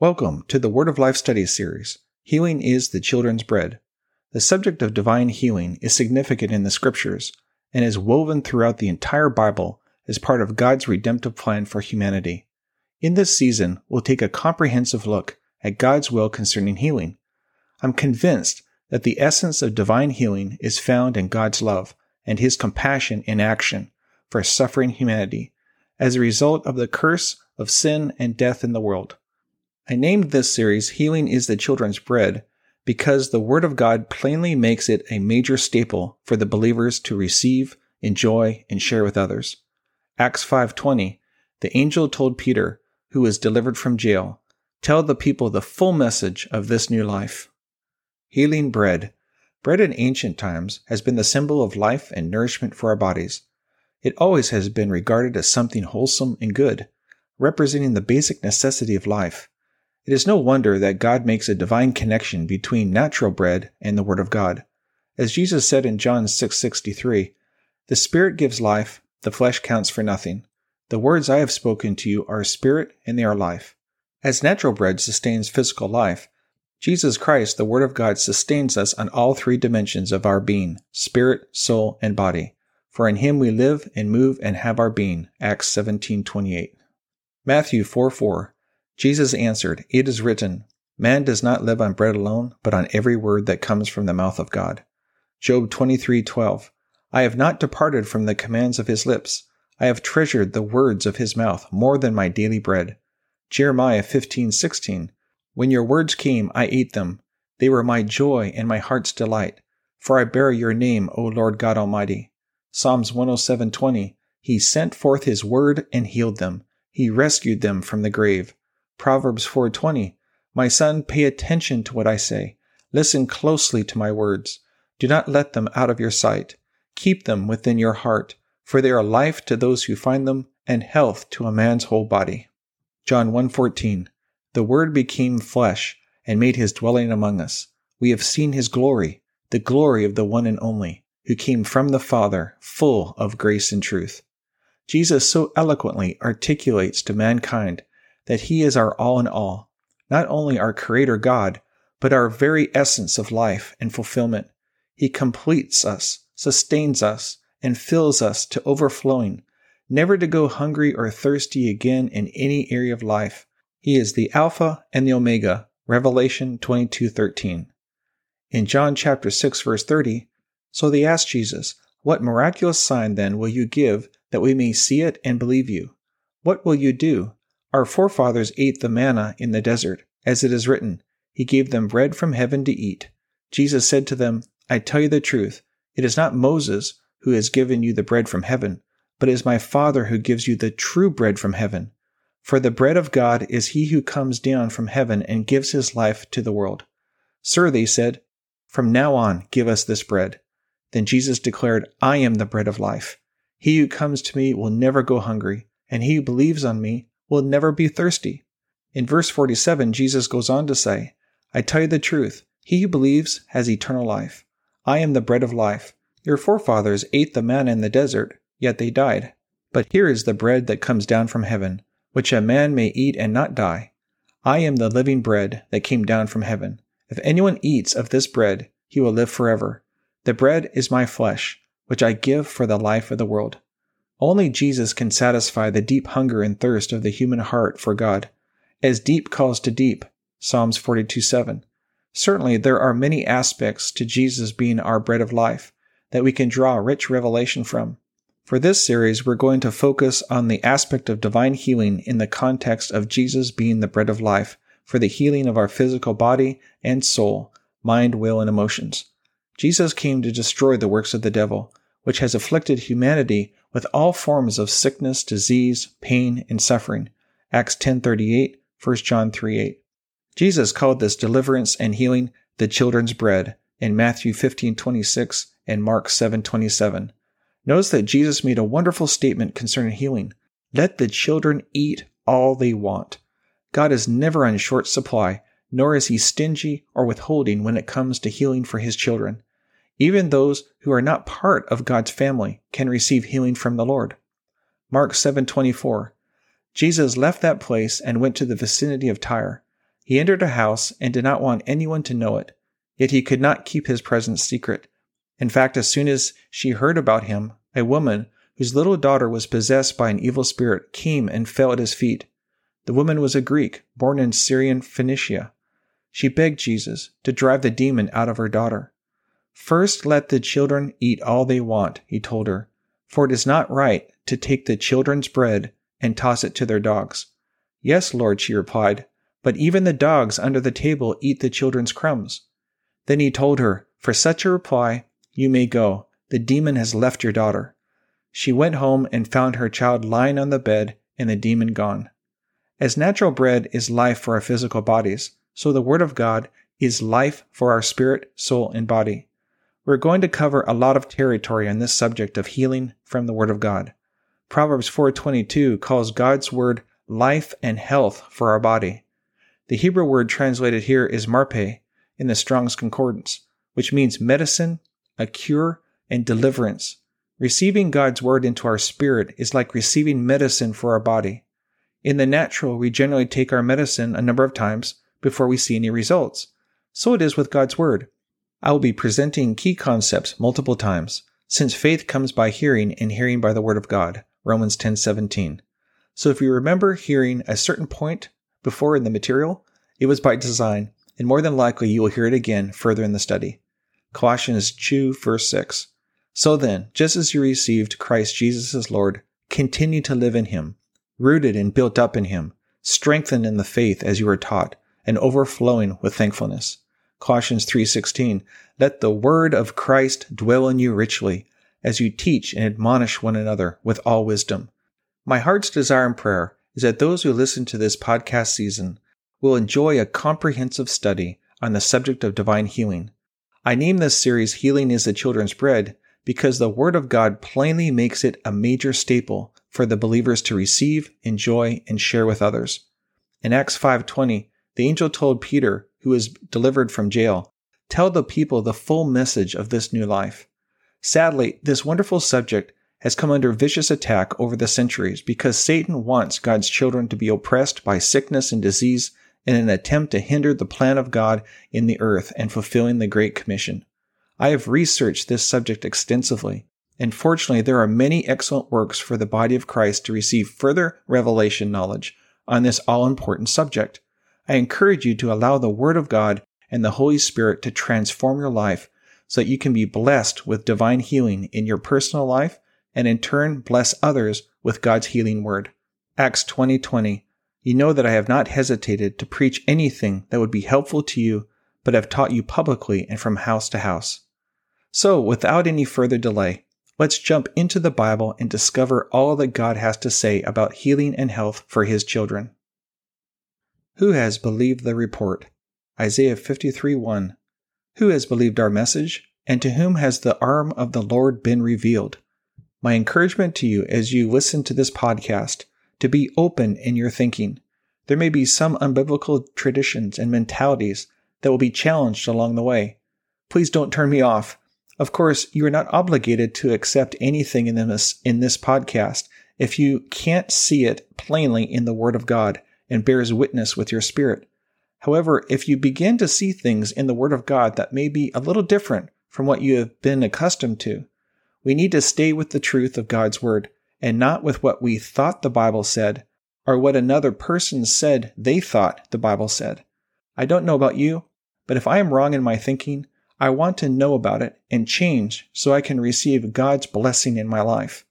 Welcome to the Word of Life Study Series Healing is the Children's Bread. The subject of divine healing is significant in the Scriptures and is woven throughout the entire Bible as part of God's redemptive plan for humanity. In this season, we'll take a comprehensive look at God's will concerning healing. I'm convinced that the essence of divine healing is found in God's love and His compassion in action for suffering humanity as a result of the curse of sin and death in the world. I named this series Healing is the Children's Bread because the Word of God plainly makes it a major staple for the believers to receive, enjoy, and share with others. Acts 5:20, the angel told Peter, who was delivered from jail, tell the people the full message of this new life. Healing bread. Bread in ancient times has been the symbol of life and nourishment for our bodies. It always has been regarded as something wholesome and good, representing the basic necessity of life. It is no wonder that God makes a divine connection between natural bread and the Word of God. As Jesus said in John 6:63, "The Spirit gives life, the flesh counts for nothing. The words I have spoken to you are spirit and they are life." As natural bread sustains physical life, Jesus Christ, the Word of God, sustains us on all three dimensions of our being spirit, soul, and body. For in him we live and move and have our being. Acts 17:28. Matthew 4 4. Jesus answered, It is written, Man does not live on bread alone, but on every word that comes from the mouth of God. Job 23:12 I have not departed from the commands of his lips. I have treasured the words of his mouth more than my daily bread. Jeremiah 15:16 When your words came, I ate them. They were my joy and my heart's delight, for I bear your name, O Lord God Almighty. Psalms 107:20 He sent forth his word and healed them. He rescued them from the grave. Proverbs 4:20 My son, pay attention to what I say. Listen closely to my words. Do not let them out of your sight. Keep them within your heart, for they are life to those who find them and health to a man's whole body. John 1:14 The word became flesh and made his dwelling among us. We have seen his glory, the glory of the one and only, who came from the Father, full of grace and truth. Jesus so eloquently articulates to mankind that He is our all in all, not only our Creator God, but our very essence of life and fulfillment. He completes us, sustains us, and fills us to overflowing, never to go hungry or thirsty again in any area of life. He is the Alpha and the Omega. Revelation 22:13. In John chapter 6 verse 30, so they asked Jesus, "What miraculous sign then will you give that we may see it and believe you? What will you do? Our forefathers ate the manna in the desert, as it is written, He gave them bread from heaven to eat. Jesus said to them, I tell you the truth, it is not Moses who has given you the bread from heaven, but it is my Father who gives you the true bread from heaven. For the bread of God is he who comes down from heaven and gives his life to the world. Sir, they said, from now on give us this bread. Then Jesus declared, I am the bread of life. He who comes to me will never go hungry, and he who believes on me will never be thirsty. In verse 47, Jesus goes on to say, I tell you the truth, he who believes has eternal life. I am the bread of life. Your forefathers ate the manna in the desert, yet they died. But here is the bread that comes down from heaven, which a man may eat and not die. I am the living bread that came down from heaven. If anyone eats of this bread, he will live forever. The bread is my flesh, which I give for the life of the world. Only Jesus can satisfy the deep hunger and thirst of the human heart for God. As deep calls to deep, Psalms 42 7. Certainly, there are many aspects to Jesus being our bread of life that we can draw rich revelation from. For this series, we're going to focus on the aspect of divine healing in the context of Jesus being the bread of life for the healing of our physical body and soul, mind, will, and emotions. Jesus came to destroy the works of the devil, which has afflicted humanity with all forms of sickness, disease, pain, and suffering. Acts 10:38, 1 John 3:8. Jesus called this deliverance and healing the children's bread in Matthew 15:26 and Mark 7:27. Notice that Jesus made a wonderful statement concerning healing. Let the children eat all they want. God is never on short supply, nor is he stingy or withholding when it comes to healing for his children. Even those who are not part of God's family can receive healing from the Lord. Mark 7:24. Jesus left that place and went to the vicinity of Tyre. He entered a house and did not want anyone to know it, yet he could not keep his presence secret. In fact, as soon as she heard about him, a woman whose little daughter was possessed by an evil spirit came and fell at his feet. The woman was a Greek, born in Syrian Phoenicia. She begged Jesus to drive the demon out of her daughter. First let the children eat all they want, he told her, for it is not right to take the children's bread and toss it to their dogs. Yes, Lord, she replied, but even the dogs under the table eat the children's crumbs. Then he told her, For such a reply, you may go. The demon has left your daughter. She went home and found her child lying on the bed and the demon gone. As natural bread is life for our physical bodies, so the Word of God is life for our spirit, soul, and body. We're going to cover a lot of territory on this subject of healing from the Word of God. Proverbs 4:22 calls God's word life and health for our body. The Hebrew word translated here is marpe in the Strong's Concordance, which means medicine, a cure, and deliverance. Receiving God's word into our spirit is like receiving medicine for our body. In the natural, we generally take our medicine a number of times before we see any results. So it is with God's Word. I will be presenting key concepts multiple times, since faith comes by hearing and hearing by the Word of God. Romans 10:17. So if you remember hearing a certain point before in the material, it was by design, and more than likely you will hear it again further in the study. Colossians 2 verse 6. So then, just as you received Christ Jesus as Lord, continue to live in him rooted and built up in him, strengthened in the faith as you were taught, and overflowing with thankfulness. Colossians 3:16 Let the word of Christ dwell in you richly as you teach and admonish one another with all wisdom. My heart's desire and prayer is that those who listen to this podcast season will enjoy a comprehensive study on the subject of divine healing. I name this series Healing is the Children's Bread because the Word of God plainly makes it a major staple for the believers to receive, enjoy, and share with others. In Acts 5:20, the angel told Peter, who was delivered from jail, "Tell the people the full message of this new life." Sadly, this wonderful subject has come under vicious attack over the centuries because Satan wants God's children to be oppressed by sickness and disease in an attempt to hinder the plan of God in the earth and fulfilling the Great Commission. I have researched this subject extensively and fortunately, there are many excellent works for the body of Christ to receive further revelation knowledge on this all important subject. I encourage you to allow the Word of God and the Holy Spirit to transform your life so that you can be blessed with divine healing in your personal life and in turn bless others with God's healing word. Acts 20:20 You know that I have not hesitated to preach anything that would be helpful to you, but have taught you publicly and from house to house. So, without any further delay, let's jump into the Bible and discover all that God has to say about healing and health for His children. Who has believed the report? Isaiah 53 1. Who has believed our message? And to whom has the arm of the Lord been revealed? My encouragement to you as you listen to this podcast to be open in your thinking. There may be some unbiblical traditions and mentalities that will be challenged along the way. Please don't turn me off. Of course, you are not obligated to accept anything in this, in this podcast if you can't see it plainly in the Word of God and bears witness with your spirit. However, if you begin to see things in the Word of God that may be a little different from what you have been accustomed to, we need to stay with the truth of God's Word and not with what we thought the Bible said or what another person said they thought the Bible said. I don't know about you, but if I am wrong in my thinking, I want to know about it and change so I can receive God's blessing in my life.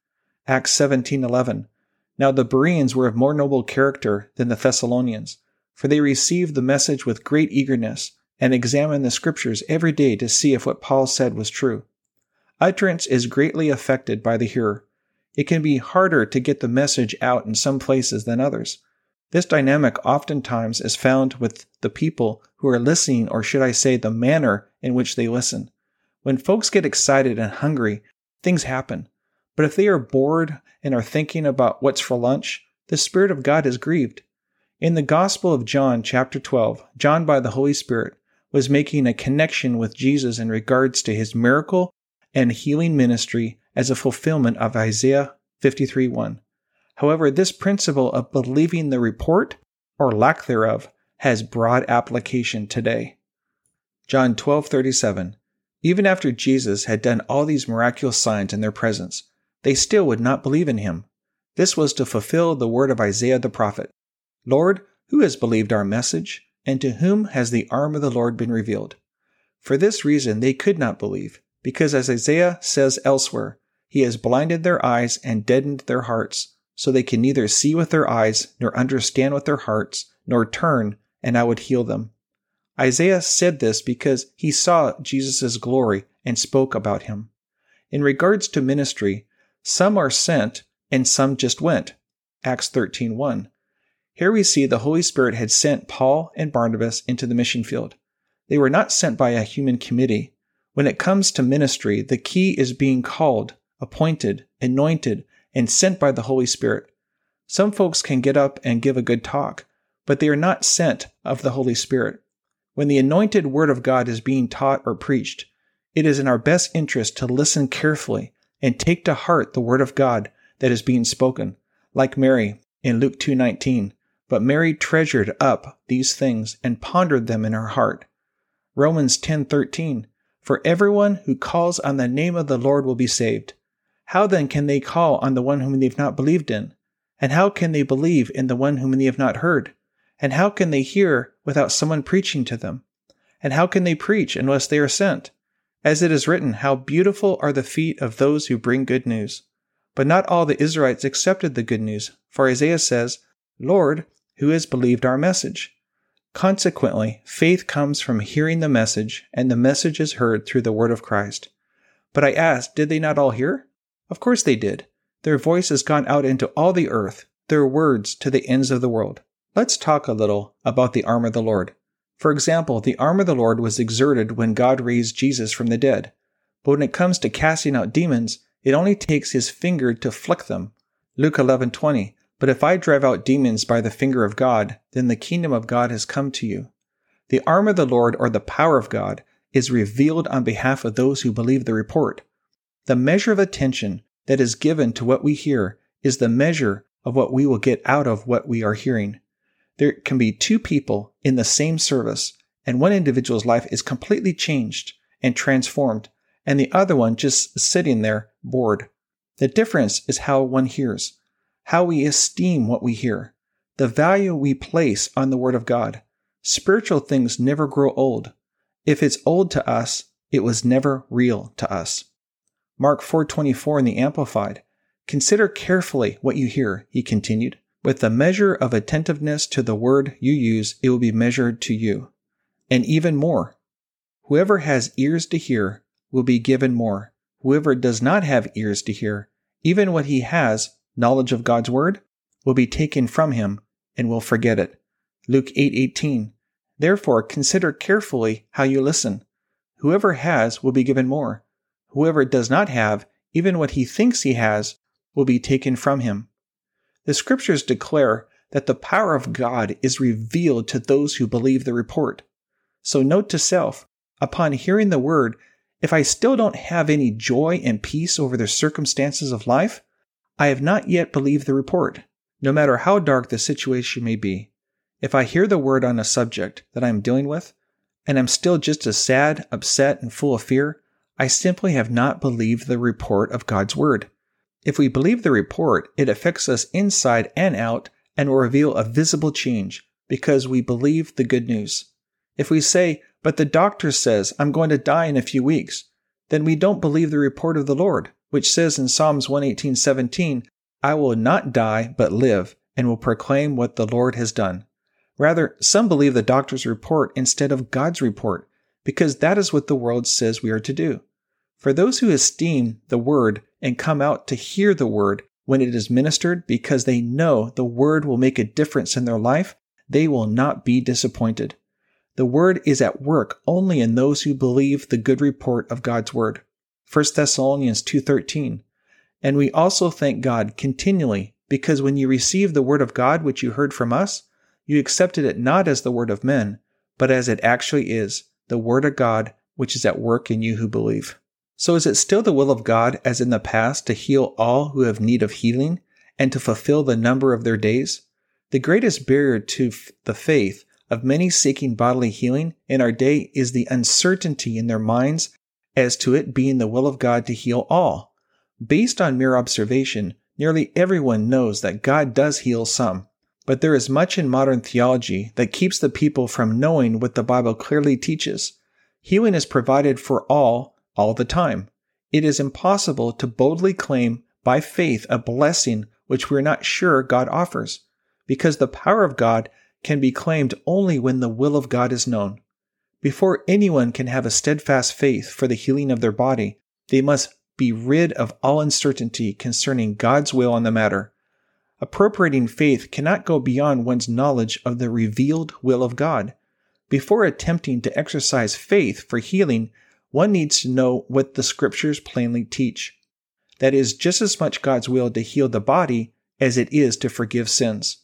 Acts 17:11. Now the Bereans were of more noble character than the Thessalonians, for they received the message with great eagerness and examined the scriptures every day to see if what Paul said was true. Utterance is greatly affected by the hearer. It can be harder to get the message out in some places than others. This dynamic oftentimes is found with the people who are listening, or should I say, the manner in which they listen. When folks get excited and hungry, things happen. But if they are bored and are thinking about what's for lunch, the Spirit of God is grieved. In the Gospel of John, chapter 12, John, by the Holy Spirit, was making a connection with Jesus in regards to his miracle and healing ministry as a fulfillment of Isaiah 53 1. However, this principle of believing the report, or lack thereof, has broad application today. John 12:37 Even after Jesus had done all these miraculous signs in their presence, they still would not believe in him. This was to fulfill the word of Isaiah the prophet. Lord, who has believed our message, and to whom has the arm of the Lord been revealed? For this reason they could not believe, because as Isaiah says elsewhere, he has blinded their eyes and deadened their hearts, so they can neither see with their eyes, nor understand with their hearts, nor turn, and I would heal them. Isaiah said this because he saw Jesus' glory and spoke about him. In regards to ministry, some are sent and some just went. Acts 13:1. Here we see the Holy Spirit had sent Paul and Barnabas into the mission field. They were not sent by a human committee, when it comes to ministry, the key is being called, appointed, anointed, and sent by the Holy Spirit. Some folks can get up and give a good talk, but they are not sent of the Holy Spirit. When the anointed Word of God is being taught or preached, it is in our best interest to listen carefully and take to heart the Word of God that is being spoken, like Mary in Luke 2:19. But Mary treasured up these things and pondered them in her heart. Romans 10:13 for everyone who calls on the name of the Lord will be saved. How then can they call on the one whom they have not believed in? And how can they believe in the one whom they have not heard? And how can they hear without someone preaching to them? And how can they preach unless they are sent? As it is written, How beautiful are the feet of those who bring good news. But not all the Israelites accepted the good news, for Isaiah says, Lord, who has believed our message? Consequently, faith comes from hearing the message, and the message is heard through the word of Christ. But I asked, did they not all hear? Of course they did. Their voice has gone out into all the earth, their words to the ends of the world. Let's talk a little about the arm of the Lord. For example, the arm of the Lord was exerted when God raised Jesus from the dead. But when it comes to casting out demons, it only takes his finger to flick them. Luke 11:20 but if I drive out demons by the finger of God, then the kingdom of God has come to you. The arm of the Lord or the power of God is revealed on behalf of those who believe the report. The measure of attention that is given to what we hear is the measure of what we will get out of what we are hearing. There can be two people in the same service, and one individual's life is completely changed and transformed, and the other one just sitting there bored. The difference is how one hears how we esteem what we hear, the value we place on the Word of God. Spiritual things never grow old. If it's old to us, it was never real to us. Mark 4:24 in the Amplified. Consider carefully what you hear, he continued, With the measure of attentiveness to the word you use, it will be measured to you. And even more. Whoever has ears to hear will be given more. Whoever does not have ears to hear, even what he has, knowledge of God's word, will be taken from him and will forget it. Luke 8:18. Therefore consider carefully how you listen. Whoever has will be given more. Whoever does not have, even what he thinks he has, will be taken from him. The scriptures declare that the power of God is revealed to those who believe the report. So note to self, upon hearing the word, if I still don't have any joy and peace over the circumstances of life, I have not yet believed the report, no matter how dark the situation may be. If I hear the word on a subject that I am dealing with, and I'm still just as sad, upset, and full of fear, I simply have not believed the report of God's word. If we believe the report, it affects us inside and out and will reveal a visible change because we believe the good news. If we say, but the doctor says I'm going to die in a few weeks, then we don't believe the report of the Lord, which says in Psalms 118:17, I will not die but live and will proclaim what the Lord has done. Rather, some believe the doctor's report instead of God's report, because that is what the world says we are to do. For those who esteem the word and come out to hear the word when it is ministered because they know the word will make a difference in their life, they will not be disappointed. The word is at work only in those who believe the good report of God's word. 1 Thessalonians 2:13. And we also thank God continually because when you received the word of God which you heard from us, you accepted it not as the word of men, but as it actually is, the word of God which is at work in you who believe. So is it still the will of God, as in the past, to heal all who have need of healing and to fulfill the number of their days? The greatest barrier to the faith of many seeking bodily healing in our day is the uncertainty in their minds as to it being the will of God to heal all. Based on mere observation, nearly everyone knows that God does heal some, but there is much in modern theology that keeps the people from knowing what the Bible clearly teaches. Healing is provided for all all the time. It is impossible to boldly claim by faith a blessing which we are not sure God offers, because the power of God can be claimed only when the will of God is known. Before anyone can have a steadfast faith for the healing of their body, they must be rid of all uncertainty concerning God's will on the matter. Appropriating faith cannot go beyond one's knowledge of the revealed will of God. Before attempting to exercise faith for healing, one needs to know what the scriptures plainly teach. That is just as much God's will to heal the body as it is to forgive sins.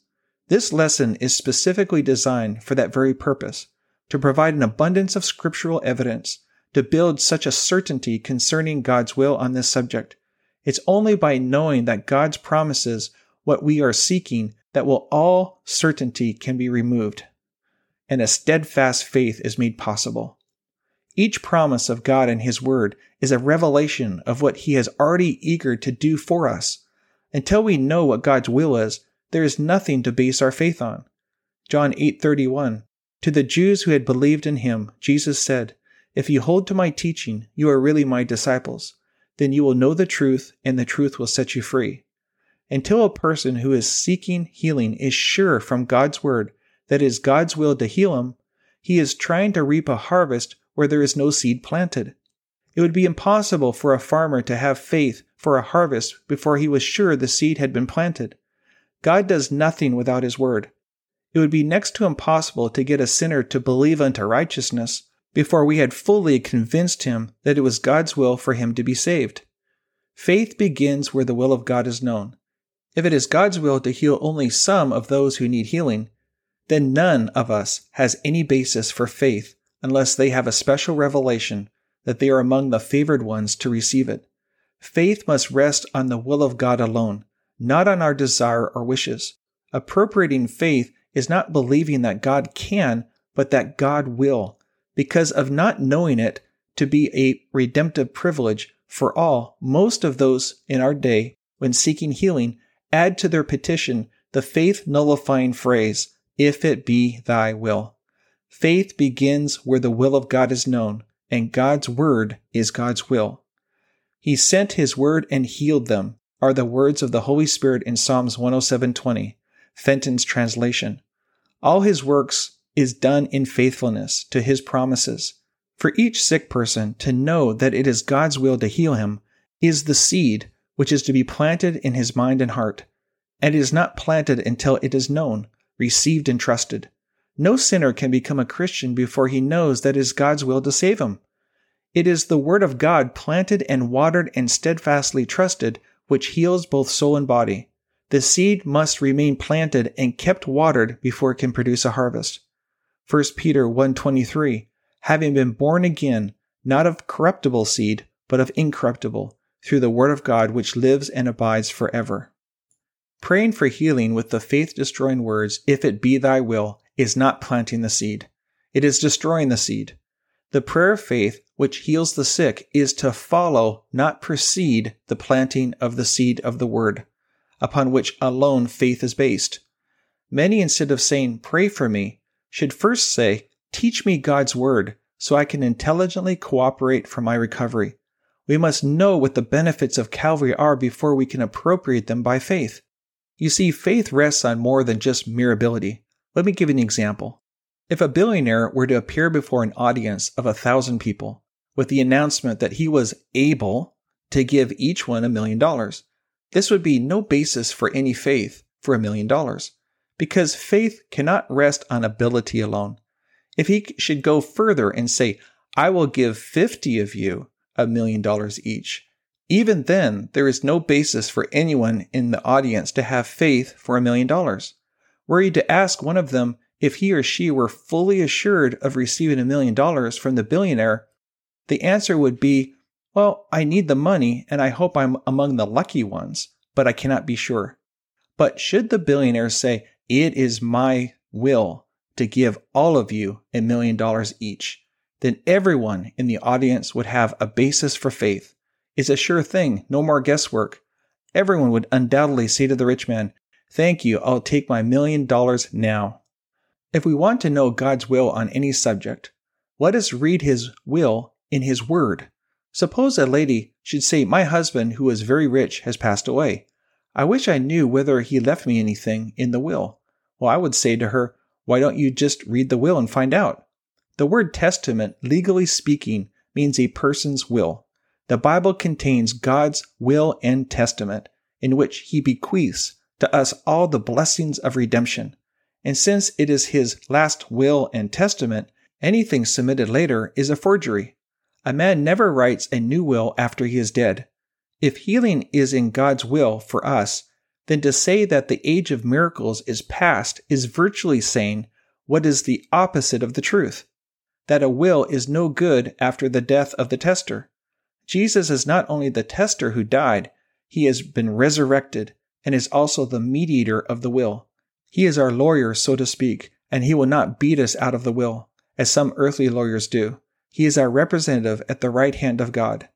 This lesson is specifically designed for that very purpose, to provide an abundance of scriptural evidence, to build such a certainty concerning God's will on this subject. It's only by knowing that God's promises what we are seeking that will all certainty can be removed, and a steadfast faith is made possible. Each promise of God and His Word is a revelation of what He has already eager to do for us. Until we know what God's will is, there is nothing to base our faith on. John 8:31 To the Jews who had believed in him, Jesus said, "If you hold to my teaching, you are really my disciples. Then you will know the truth, and the truth will set you free." Until a person who is seeking healing is sure from God's word that it is God's will to heal him, he is trying to reap a harvest where there is no seed planted. It would be impossible for a farmer to have faith for a harvest before he was sure the seed had been planted. God does nothing without his word. It would be next to impossible to get a sinner to believe unto righteousness before we had fully convinced him that it was God's will for him to be saved. Faith begins where the will of God is known. If it is God's will to heal only some of those who need healing, then none of us has any basis for faith unless they have a special revelation that they are among the favored ones to receive it. Faith must rest on the will of God alone, not on our desire or wishes. Appropriating faith is not believing that God can, but that God will, because of not knowing it to be a redemptive privilege for all. Most of those in our day, when seeking healing, add to their petition the faith nullifying phrase, if it be thy will. Faith begins where the will of God is known, and God's word is God's will. He sent his word and healed them, are the words of the Holy Spirit in Psalms 107:20. Fenton's translation. All his works is done in faithfulness to his promises. For each sick person to know that it is God's will to heal him is the seed which is to be planted in his mind and heart. And it is not planted until it is known, received, and trusted. No sinner can become a Christian before he knows that it is God's will to save him. It is the Word of God planted and watered and steadfastly trusted which heals both soul and body. The seed must remain planted and kept watered before it can produce a harvest. 1 Peter 1:23 Having been born again, not of corruptible seed, but of incorruptible, through the word of God which lives and abides forever. Praying for healing with the faith destroying words, if it be thy will, is not planting the seed. It is destroying the seed. The prayer of faith, which heals the sick, is to follow, not precede, the planting of the seed of the word, upon which alone faith is based. Many, instead of saying, Pray for me, should first say, Teach me God's word so I can intelligently cooperate for my recovery. We must know what the benefits of Calvary are before we can appropriate them by faith. You see, faith rests on more than just mere ability. Let me give you an example. If a billionaire were to appear before an audience of a thousand people with the announcement that he was able to give each one a million dollars, this would be no basis for any faith for a million dollars, because faith cannot rest on ability alone. If he should go further and say, I will give 50 of you a million dollars each, even then, there is no basis for anyone in the audience to have faith for a million dollars. Were you to ask one of them if he or she were fully assured of receiving a million dollars from the billionaire, the answer would be, Well, I need the money and I hope I'm among the lucky ones, but I cannot be sure. But should the billionaire say, It is my will to give all of you a million dollars each, then everyone in the audience would have a basis for faith. It's a sure thing, no more guesswork. Everyone would undoubtedly say to the rich man, Thank you, I'll take my million dollars now. If we want to know God's will on any subject, let us read His will in His Word. Suppose a lady should say, My husband, who is very rich, has passed away. I wish I knew whether he left me anything in the will. Well, I would say to her, Why don't you just read the will and find out? The word testament, legally speaking, means a person's will. The Bible contains God's will and testament, in which He bequeaths to us all the blessings of redemption. And since it is his last will and testament, anything submitted later is a forgery. A man never writes a new will after he is dead. If healing is in God's will for us, then to say that the age of miracles is past is virtually saying what is the opposite of the truth that a will is no good after the death of the testator. Jesus is not only the testator who died, he has been resurrected and is also the mediator of the will. He is our lawyer, so to speak, and he will not beat us out of the will, as some earthly lawyers do. He is our representative at the right hand of God.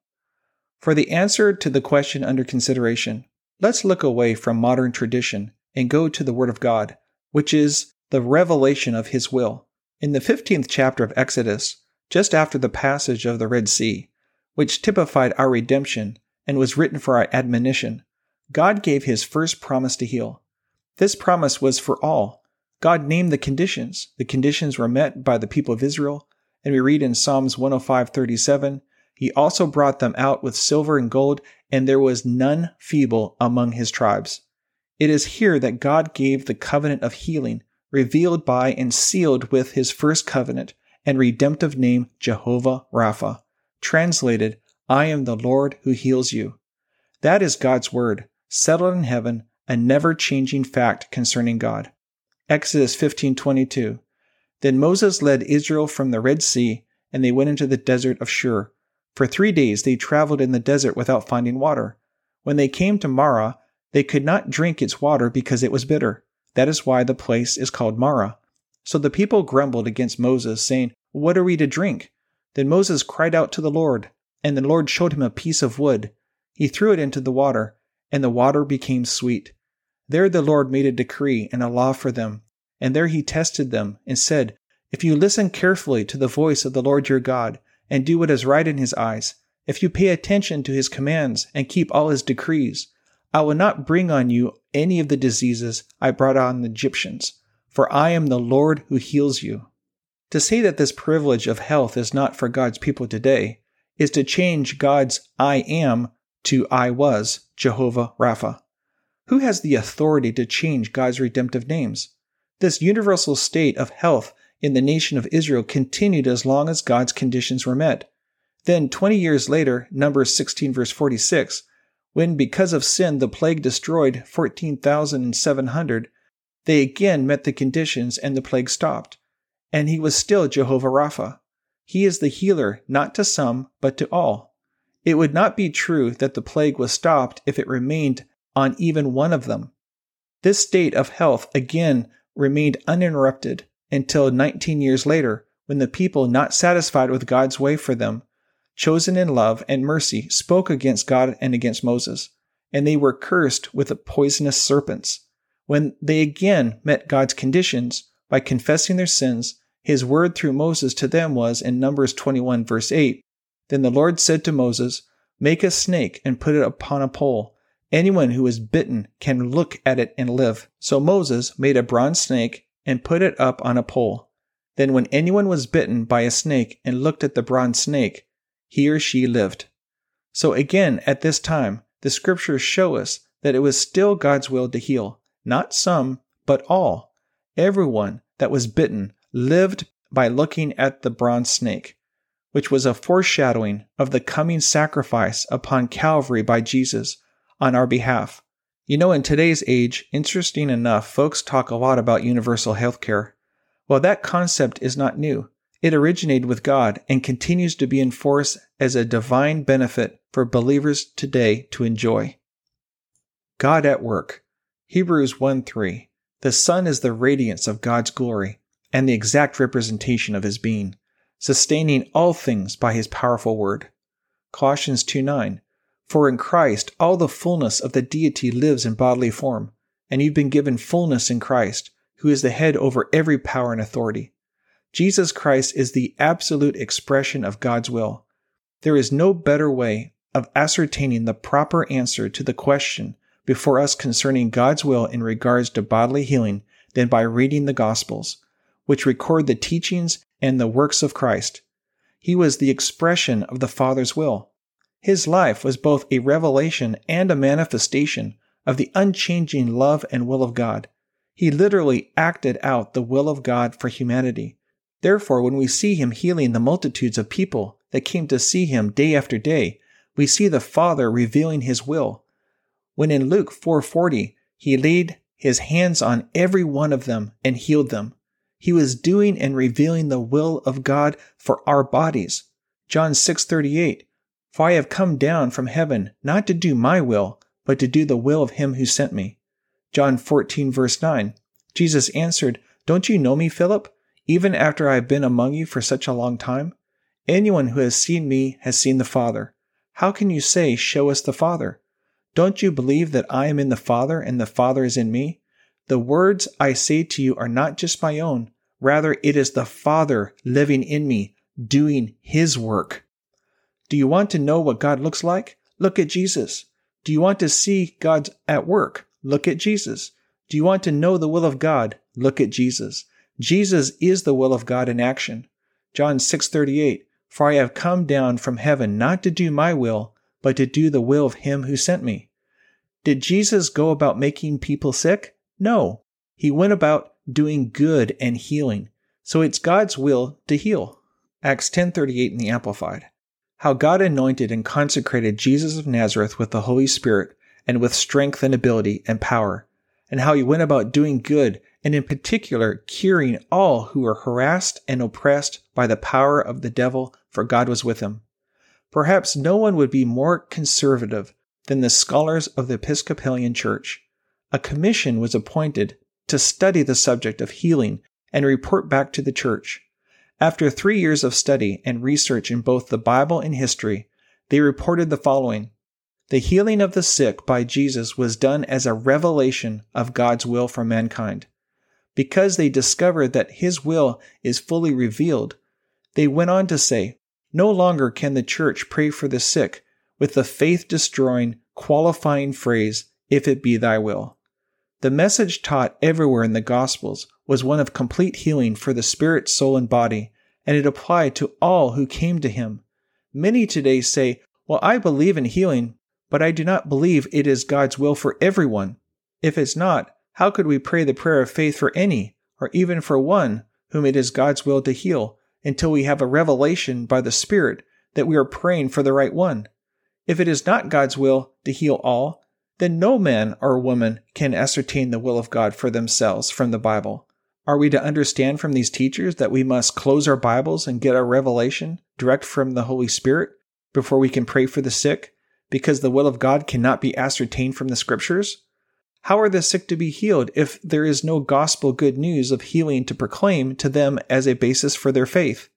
For the answer to the question under consideration, let's look away from modern tradition and go to the Word of God, which is the revelation of His will. In the 15th chapter of Exodus, just after the passage of the Red Sea, which typified our redemption and was written for our admonition, God gave his first promise to heal. This promise was for all. God named the conditions. The conditions were met by the people of Israel, and we read in Psalms 105:37, He also brought them out with silver and gold, and there was none feeble among his tribes. It is here that God gave the covenant of healing, revealed by and sealed with his first covenant and redemptive name Jehovah Rapha, translated, I am the Lord who heals you. That is God's word settled in heaven, a never changing fact concerning God. Exodus 15:22. Then Moses led Israel from the Red Sea, and they went into the desert of Shur. For 3 days they traveled in the desert without finding water. When they came to Marah, they could not drink its water because it was bitter. That is why the place is called Marah. So the people grumbled against Moses, saying, What are we to drink? Then Moses cried out to the Lord, and the Lord showed him a piece of wood. He threw it into the water, and the water became sweet. There the Lord made a decree and a law for them, and there he tested them, and said, If you listen carefully to the voice of the Lord your God, and do what is right in his eyes, if you pay attention to his commands and keep all his decrees, I will not bring on you any of the diseases I brought on the Egyptians, for I am the Lord who heals you. To say that this privilege of health is not for God's people today is to change God's I am to I was, Jehovah Rapha. Who has the authority to change God's redemptive names? This universal state of health in the nation of Israel continued as long as God's conditions were met. Then, 20 years later, Numbers 16, verse 46, when because of sin the plague destroyed 14,700, they again met the conditions and the plague stopped. And he was still Jehovah Rapha. He is the healer, not to some, but to all. It would not be true that the plague was stopped if it remained on even one of them. This state of health again remained uninterrupted until 19 years later, when the people, not satisfied with God's way for them, chosen in love and mercy, spoke against God and against Moses, and they were cursed with the poisonous serpents. When they again met God's conditions by confessing their sins, his word through Moses to them was in Numbers 21, verse 8 Then the Lord said to Moses, Make a snake and put it upon a pole. Anyone who is bitten can look at it and live. So Moses made a bronze snake and put it up on a pole. Then, when anyone was bitten by a snake and looked at the bronze snake, he or she lived. So, again, at this time, the scriptures show us that it was still God's will to heal, not some, but all. Everyone that was bitten lived by looking at the bronze snake, which was a foreshadowing of the coming sacrifice upon Calvary by Jesus on our behalf. You know, in today's age, interesting enough, folks talk a lot about universal health care. Well, that concept is not new. It originated with God and continues to be enforced as a divine benefit for believers today to enjoy. God at work. Hebrews 1 3. The Son is the radiance of God's glory and the exact representation of his being, sustaining all things by his powerful word. Colossians 2 9. For in Christ all the fullness of the deity lives in bodily form, and you've been given fullness in Christ, who is the head over every power and authority. Jesus Christ is the absolute expression of God's will. There is no better way of ascertaining the proper answer to the question before us concerning God's will in regards to bodily healing than by reading the Gospels, which record the teachings and the works of Christ. He was the expression of the Father's will. His life was both a revelation and a manifestation of the unchanging love and will of God. He literally acted out the will of God for humanity. Therefore, when we see him healing the multitudes of people that came to see him day after day, we see the Father revealing his will. When in Luke 4:40, he laid his hands on every one of them and healed them. He was doing and revealing the will of God for our bodies. John 6:38, for I have come down from heaven not to do my will, but to do the will of him who sent me. John 14, verse 9. Jesus answered, Don't you know me, Philip, even after I have been among you for such a long time? Anyone who has seen me has seen the Father. How can you say, Show us the Father? Don't you believe that I am in the Father and the Father is in me? The words I say to you are not just my own. Rather, it is the Father living in me, doing His work. Do you want to know what God looks like? Look at Jesus. Do you want to see God at work? Look at Jesus. Do you want to know the will of God? Look at Jesus. Jesus is the will of God in action. John 6:38 For I have come down from heaven not to do my will, but to do the will of him who sent me. Did Jesus go about making people sick? No. He went about doing good and healing. So it's God's will to heal. Acts 10:38 in the amplified how God anointed and consecrated Jesus of Nazareth with the Holy Spirit and with strength and ability and power, and how he went about doing good and in particular curing all who were harassed and oppressed by the power of the devil, for God was with him. Perhaps no one would be more conservative than the scholars of the Episcopalian Church. A commission was appointed to study the subject of healing and report back to the Church. After three years of study and research in both the Bible and history, they reported the following The healing of the sick by Jesus was done as a revelation of God's will for mankind. Because they discovered that His will is fully revealed, they went on to say, No longer can the church pray for the sick with the faith destroying, qualifying phrase, If it be thy will. The message taught everywhere in the Gospels was one of complete healing for the spirit, soul, and body, and it applied to all who came to him. Many today say, Well, I believe in healing, but I do not believe it is God's will for everyone. If it's not, how could we pray the prayer of faith for any, or even for one, whom it is God's will to heal, until we have a revelation by the Spirit that we are praying for the right one? If it is not God's will to heal all, then no man or woman can ascertain the will of God for themselves from the Bible. Are we to understand from these teachers that we must close our Bibles and get our revelation direct from the Holy Spirit before we can pray for the sick, because the will of God cannot be ascertained from the Scriptures? How are the sick to be healed if there is no gospel good news of healing to proclaim to them as a basis for their faith?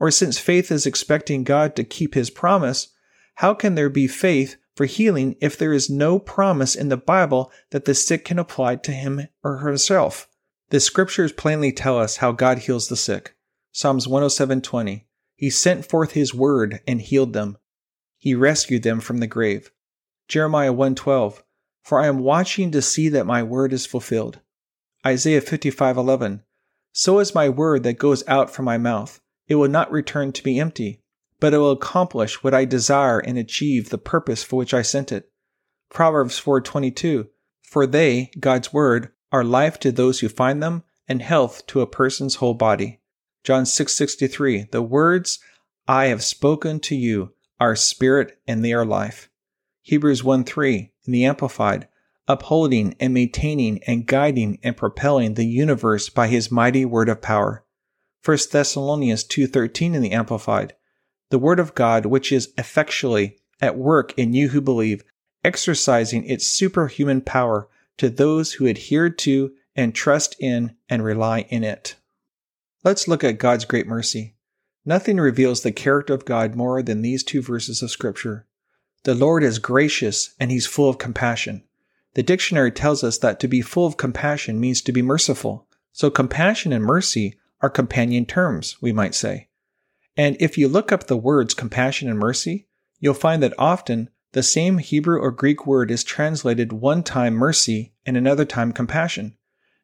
Or since faith is expecting God to keep his promise, how can there be faith for healing if there is no promise in the Bible that the sick can apply to him or herself? The scriptures plainly tell us how God heals the sick. Psalms 107:20. He sent forth his word and healed them. He rescued them from the grave. Jeremiah 1:12. For I am watching to see that my word is fulfilled. Isaiah 55:11 So is my word that goes out from my mouth. It will not return to me empty, but it will accomplish what I desire and achieve the purpose for which I sent it. Proverbs 4:22 For they, God's word, are life to those who find them and health to a person's whole body. John 6:63 The words I have spoken to you are spirit and they are life. Hebrews 1:3 in the Amplified, upholding and maintaining and guiding and propelling the universe by his mighty word of power. 1 Thessalonians 2:13 in the Amplified, the word of God which is effectually at work in you who believe, exercising its superhuman power to those who adhere to and trust in and rely in it. Let's look at God's great mercy. Nothing reveals the character of God more than these two verses of Scripture. The Lord is gracious and he's full of compassion. The dictionary tells us that to be full of compassion means to be merciful. So compassion and mercy are companion terms, we might say. And if you look up the words compassion and mercy, you'll find that often the same Hebrew or Greek word is translated one time mercy and another time compassion.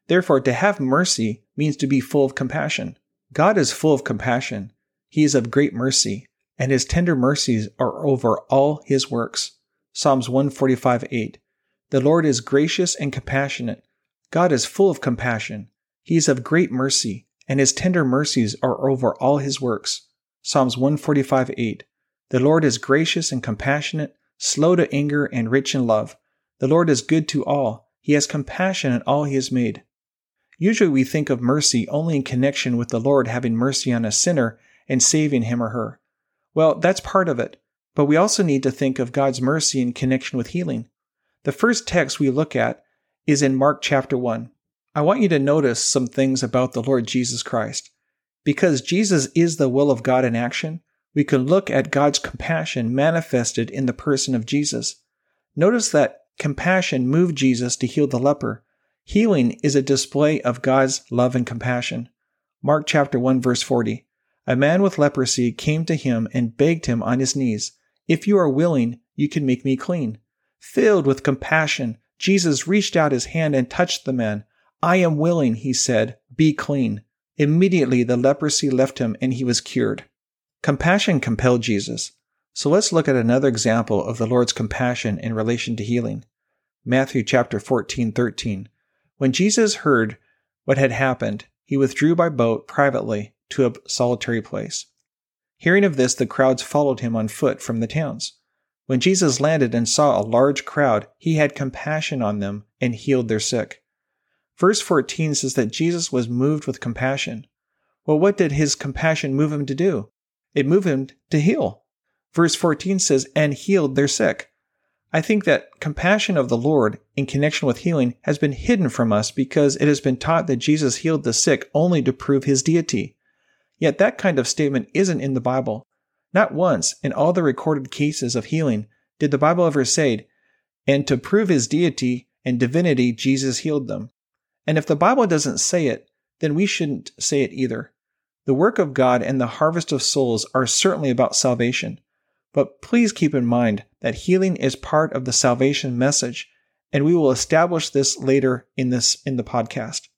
Therefore, to have mercy means to be full of compassion. God is full of compassion. He is of great mercy and his tender mercies are over all his works. Psalms 145 8. The Lord is gracious and compassionate. God is full of compassion. He is of great mercy, and his tender mercies are over all his works. Psalms 145 8. The Lord is gracious and compassionate, slow to anger, and rich in love. The Lord is good to all. He has compassion on all he has made. Usually we think of mercy only in connection with the Lord having mercy on a sinner and saving him or her. Well, that's part of it, but we also need to think of God's mercy in connection with healing. The first text we look at is in Mark chapter 1. I want you to notice some things about the Lord Jesus Christ. Because Jesus is the will of God in action, we can look at God's compassion manifested in the person of Jesus. Notice that compassion moved Jesus to heal the leper. Healing is a display of God's love and compassion. Mark chapter 1 verse 40 a man with leprosy came to him and begged him on his knees, If you are willing, you can make me clean. Filled with compassion, Jesus reached out his hand and touched the man. I am willing, he said, be clean. Immediately the leprosy left him and he was cured. Compassion compelled Jesus. So let's look at another example of the Lord's compassion in relation to healing. Matthew chapter 14, 13. When Jesus heard what had happened, he withdrew by boat privately to a solitary place. Hearing of this, the crowds followed him on foot from the towns. When Jesus landed and saw a large crowd, he had compassion on them and healed their sick. Verse 14 says that Jesus was moved with compassion. Well, what did his compassion move him to do? It moved him to heal. Verse 14 says, and healed their sick. I think that compassion of the Lord in connection with healing has been hidden from us because it has been taught that Jesus healed the sick only to prove his deity. Yet that kind of statement isn't in the Bible. Not once in all the recorded cases of healing did the Bible ever say, and to prove his deity and divinity, Jesus healed them. And if the Bible doesn't say it, then we shouldn't say it either. The work of God and the harvest of souls are certainly about salvation. But please keep in mind that healing is part of the salvation message, and we will establish this later in this in the podcast.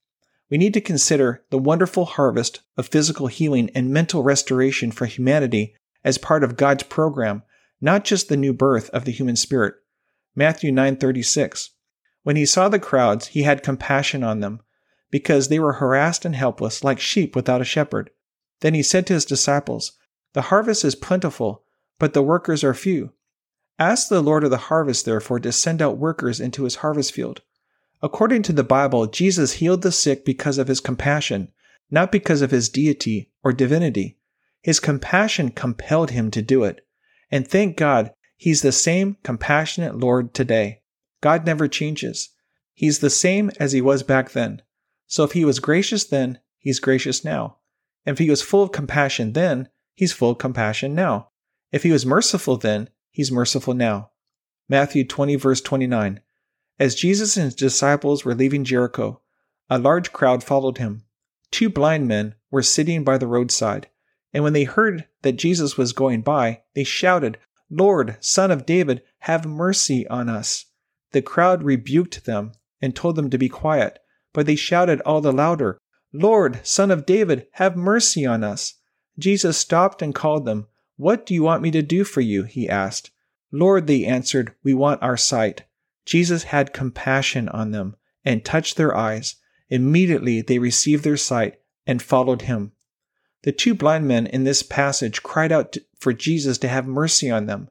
We need to consider the wonderful harvest of physical healing and mental restoration for humanity as part of God's program, not just the new birth of the human spirit. Matthew 9:36. When he saw the crowds, he had compassion on them, because they were harassed and helpless like sheep without a shepherd. Then he said to his disciples, The harvest is plentiful, but the workers are few. Ask the Lord of the harvest, therefore, to send out workers into his harvest field. According to the Bible, Jesus healed the sick because of his compassion, not because of his deity or divinity. His compassion compelled him to do it. And thank God, he's the same compassionate Lord today. God never changes. He's the same as he was back then. So if he was gracious then, he's gracious now. And if he was full of compassion then, he's full of compassion now. If he was merciful then, he's merciful now. Matthew 20, verse 29. As Jesus and his disciples were leaving Jericho, a large crowd followed him. Two blind men were sitting by the roadside, and when they heard that Jesus was going by, they shouted, Lord, Son of David, have mercy on us. The crowd rebuked them and told them to be quiet, but they shouted all the louder, Lord, Son of David, have mercy on us. Jesus stopped and called them. What do you want me to do for you? he asked. Lord, they answered, we want our sight. Jesus had compassion on them and touched their eyes. Immediately they received their sight and followed him. The two blind men in this passage cried out for Jesus to have mercy on them.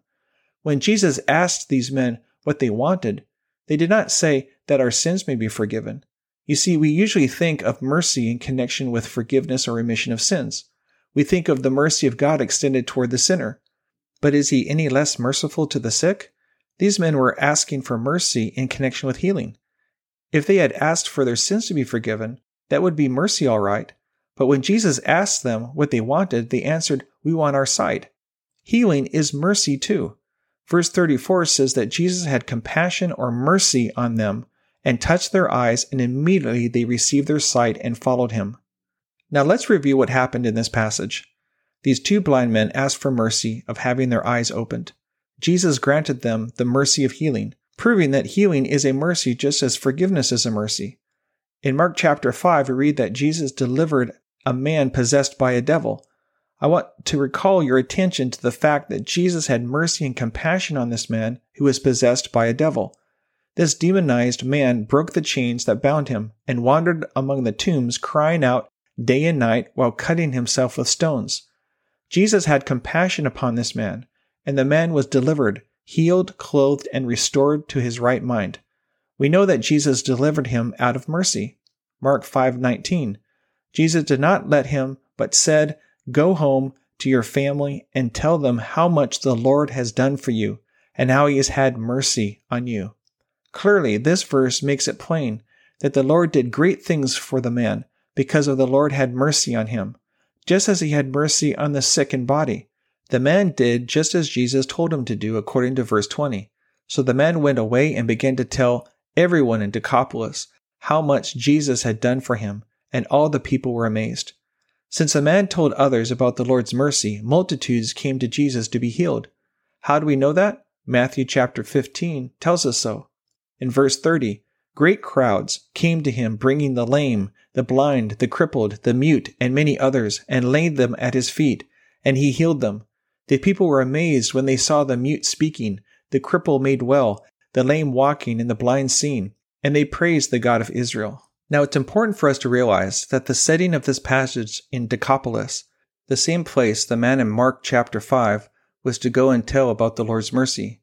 When Jesus asked these men what they wanted, they did not say that our sins may be forgiven. You see, we usually think of mercy in connection with forgiveness or remission of sins. We think of the mercy of God extended toward the sinner. But is he any less merciful to the sick? These men were asking for mercy in connection with healing. If they had asked for their sins to be forgiven, that would be mercy all right. But when Jesus asked them what they wanted, they answered, We want our sight. Healing is mercy too. Verse 34 says that Jesus had compassion or mercy on them and touched their eyes, and immediately they received their sight and followed him. Now let's review what happened in this passage. These two blind men asked for mercy of having their eyes opened. Jesus granted them the mercy of healing, proving that healing is a mercy just as forgiveness is a mercy. In Mark chapter 5, we read that Jesus delivered a man possessed by a devil. I want to recall your attention to the fact that Jesus had mercy and compassion on this man who was possessed by a devil. This demonized man broke the chains that bound him and wandered among the tombs, crying out day and night while cutting himself with stones. Jesus had compassion upon this man, and the man was delivered, healed, clothed, and restored to his right mind. We know that Jesus delivered him out of mercy. Mark 5:19. Jesus did not let him, but said, "Go home to your family and tell them how much the Lord has done for you and how he has had mercy on you." Clearly, this verse makes it plain that the Lord did great things for the man because of the Lord had mercy on him, just as he had mercy on the sick in body. The man did just as Jesus told him to do according to verse 20. So the man went away and began to tell everyone in Decapolis how much Jesus had done for him, and all the people were amazed. Since the man told others about the Lord's mercy, multitudes came to Jesus to be healed. How do we know that? Matthew chapter 15 tells us so. In verse 30, great crowds came to him bringing the lame, the blind, the crippled, the mute, and many others, and laid them at his feet, and he healed them. The people were amazed when they saw the mute speaking, the cripple made well, the lame walking, and the blind seeing, and they praised the God of Israel. Now it's important for us to realize that the setting of this passage in Decapolis, the same place the man in Mark chapter 5 was to go and tell about the Lord's mercy,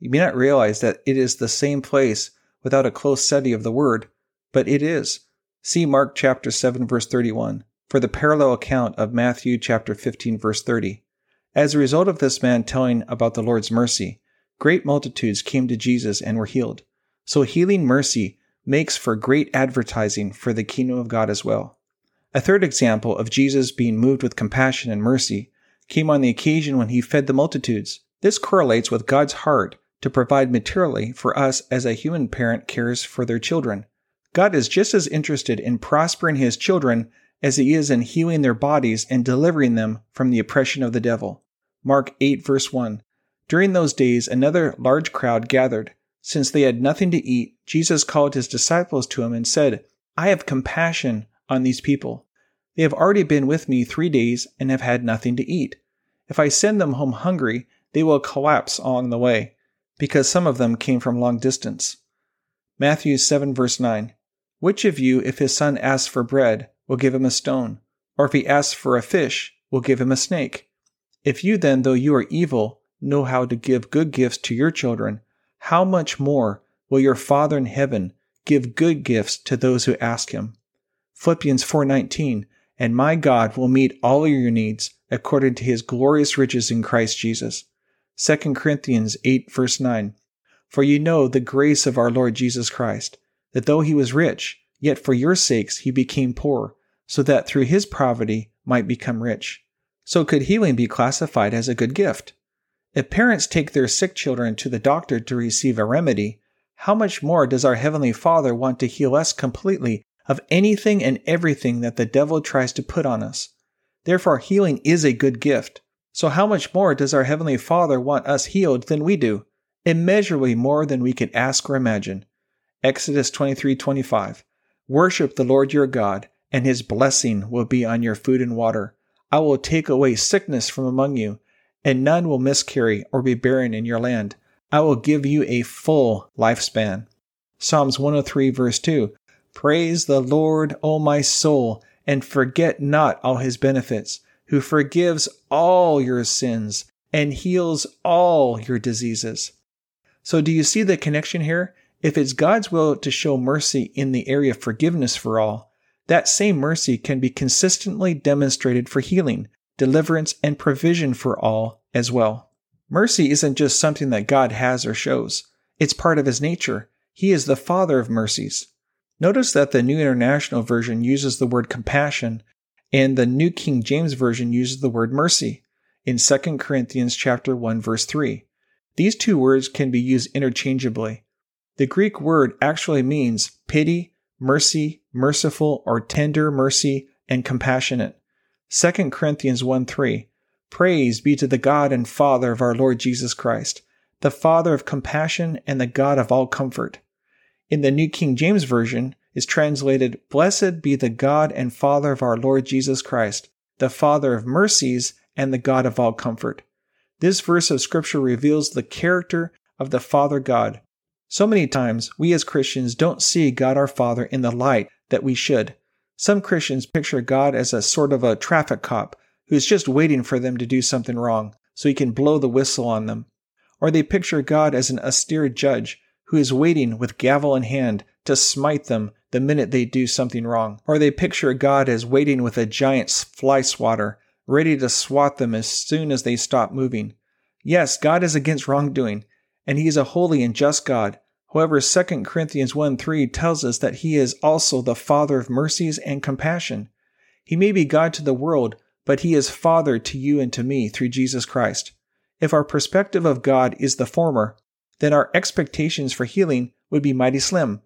you may not realize that it is the same place without a close study of the word, but it is. See Mark chapter 7 verse 31 for the parallel account of Matthew chapter 15 verse 30. As a result of this man telling about the Lord's mercy, great multitudes came to Jesus and were healed. So healing mercy makes for great advertising for the kingdom of God as well. A third example of Jesus being moved with compassion and mercy came on the occasion when he fed the multitudes. This correlates with God's heart to provide materially for us as a human parent cares for their children. God is just as interested in prospering his children as he is in healing their bodies and delivering them from the oppression of the devil. Mark 8 verse 1. During those days another large crowd gathered, Since they had nothing to eat, Jesus called his disciples to him and said, I have compassion on these people. They have already been with me three days and have had nothing to eat. If I send them home hungry, they will collapse along the way, because some of them came from long distance. Matthew 7 verse 9. Which of you, if his son asks for bread, will give him a stone? Or if he asks for a fish, will give him a snake? If you then, though you are evil, know how to give good gifts to your children, how much more will your Father in heaven give good gifts to those who ask him? Philippians 4:19 And my God will meet all your needs according to his glorious riches in Christ Jesus. 2 Corinthians 8 verse 9 For you know the grace of our Lord Jesus Christ, that though he was rich, yet for your sakes he became poor, so that through his poverty might become rich. So could healing be classified as a good gift? If parents take their sick children to the doctor to receive a remedy, how much more does our Heavenly Father want to heal us completely of anything and everything that the devil tries to put on us? Therefore, healing is a good gift. So, how much more does our Heavenly Father want us healed than we do? Immeasurably more than we could ask or imagine. Exodus 23:25 Worship the Lord your God, and his blessing will be on your food and water. I will take away sickness from among you and none will miscarry or be barren in your land. I will give you a full lifespan. Psalms 103, verse 2 Praise the Lord, O my soul, and forget not all his benefits, who forgives all your sins and heals all your diseases. So, do you see the connection here? If it's God's will to show mercy in the area of forgiveness for all, that same mercy can be consistently demonstrated for healing, deliverance, and provision for all as well. Mercy isn't just something that God has or shows, it's part of His nature. He is the Father of mercies. Notice that the New International Version uses the word compassion and the New King James Version uses the word mercy in 2 Corinthians chapter 1 verse 3. These two words can be used interchangeably. The Greek word actually means pity, mercy, merciful or tender mercy, and compassionate. 2 Corinthians 1 3. Praise be to the God and Father of our Lord Jesus Christ, the Father of compassion and the God of all comfort. In the New King James Version is translated, Blessed be the God and Father of our Lord Jesus Christ, the Father of mercies and the God of all comfort. This verse of Scripture reveals the character of the Father God. So many times, we as Christians don't see God our Father in the light that we should. Some Christians picture God as a sort of a traffic cop who's just waiting for them to do something wrong so he can blow the whistle on them. Or they picture God as an austere judge who is waiting with gavel in hand to smite them the minute they do something wrong. Or they picture God as waiting with a giant fly swatter, ready to swat them as soon as they stop moving. Yes, God is against wrongdoing, and he is a holy and just God However, 2 Corinthians 1 3 tells us that he is also the Father of mercies and compassion. He may be God to the world, but he is Father to you and to me through Jesus Christ. If our perspective of God is the former, then our expectations for healing would be mighty slim.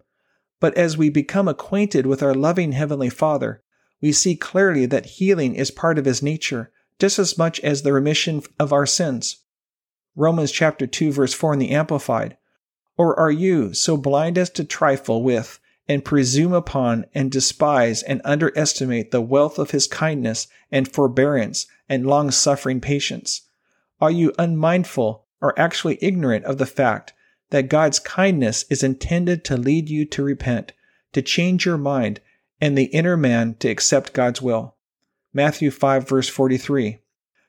But as we become acquainted with our loving Heavenly Father, we see clearly that healing is part of His nature, just as much as the remission of our sins. Romans chapter 2 verse 4 in the Amplified or are you so blind as to trifle with and presume upon and despise and underestimate the wealth of his kindness and forbearance and long suffering patience? Are you unmindful or actually ignorant of the fact that God's kindness is intended to lead you to repent, to change your mind, and the inner man to accept God's will? Matthew 5 verse 43.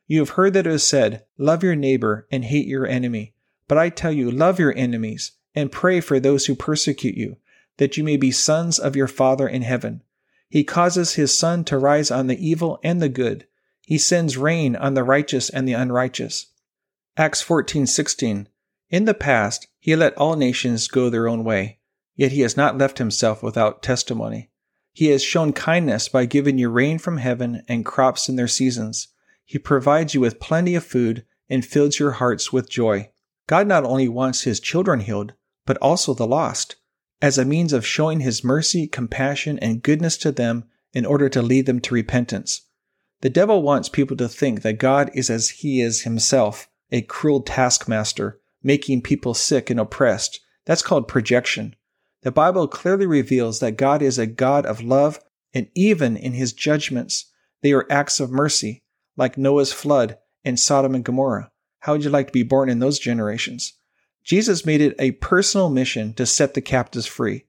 You have heard that it is said, Love your neighbor and hate your enemy. But I tell you, love your enemies and pray for those who persecute you, that you may be sons of your Father in heaven. He causes his sun to rise on the evil and the good. He sends rain on the righteous and the unrighteous. Acts 14:16 In the past he let all nations go their own way, yet he has not left himself without testimony. He has shown kindness by giving you rain from heaven and crops in their seasons. He provides you with plenty of food and fills your hearts with joy. God not only wants his children healed, but also the lost, as a means of showing his mercy, compassion, and goodness to them in order to lead them to repentance. The devil wants people to think that God is as he is himself, a cruel taskmaster, making people sick and oppressed, That's called projection. The Bible clearly reveals that God is a God of love, and even in his judgments, they are acts of mercy, like Noah's flood and Sodom and Gomorrah. How would you like to be born in those generations? Jesus made it a personal mission to set the captives free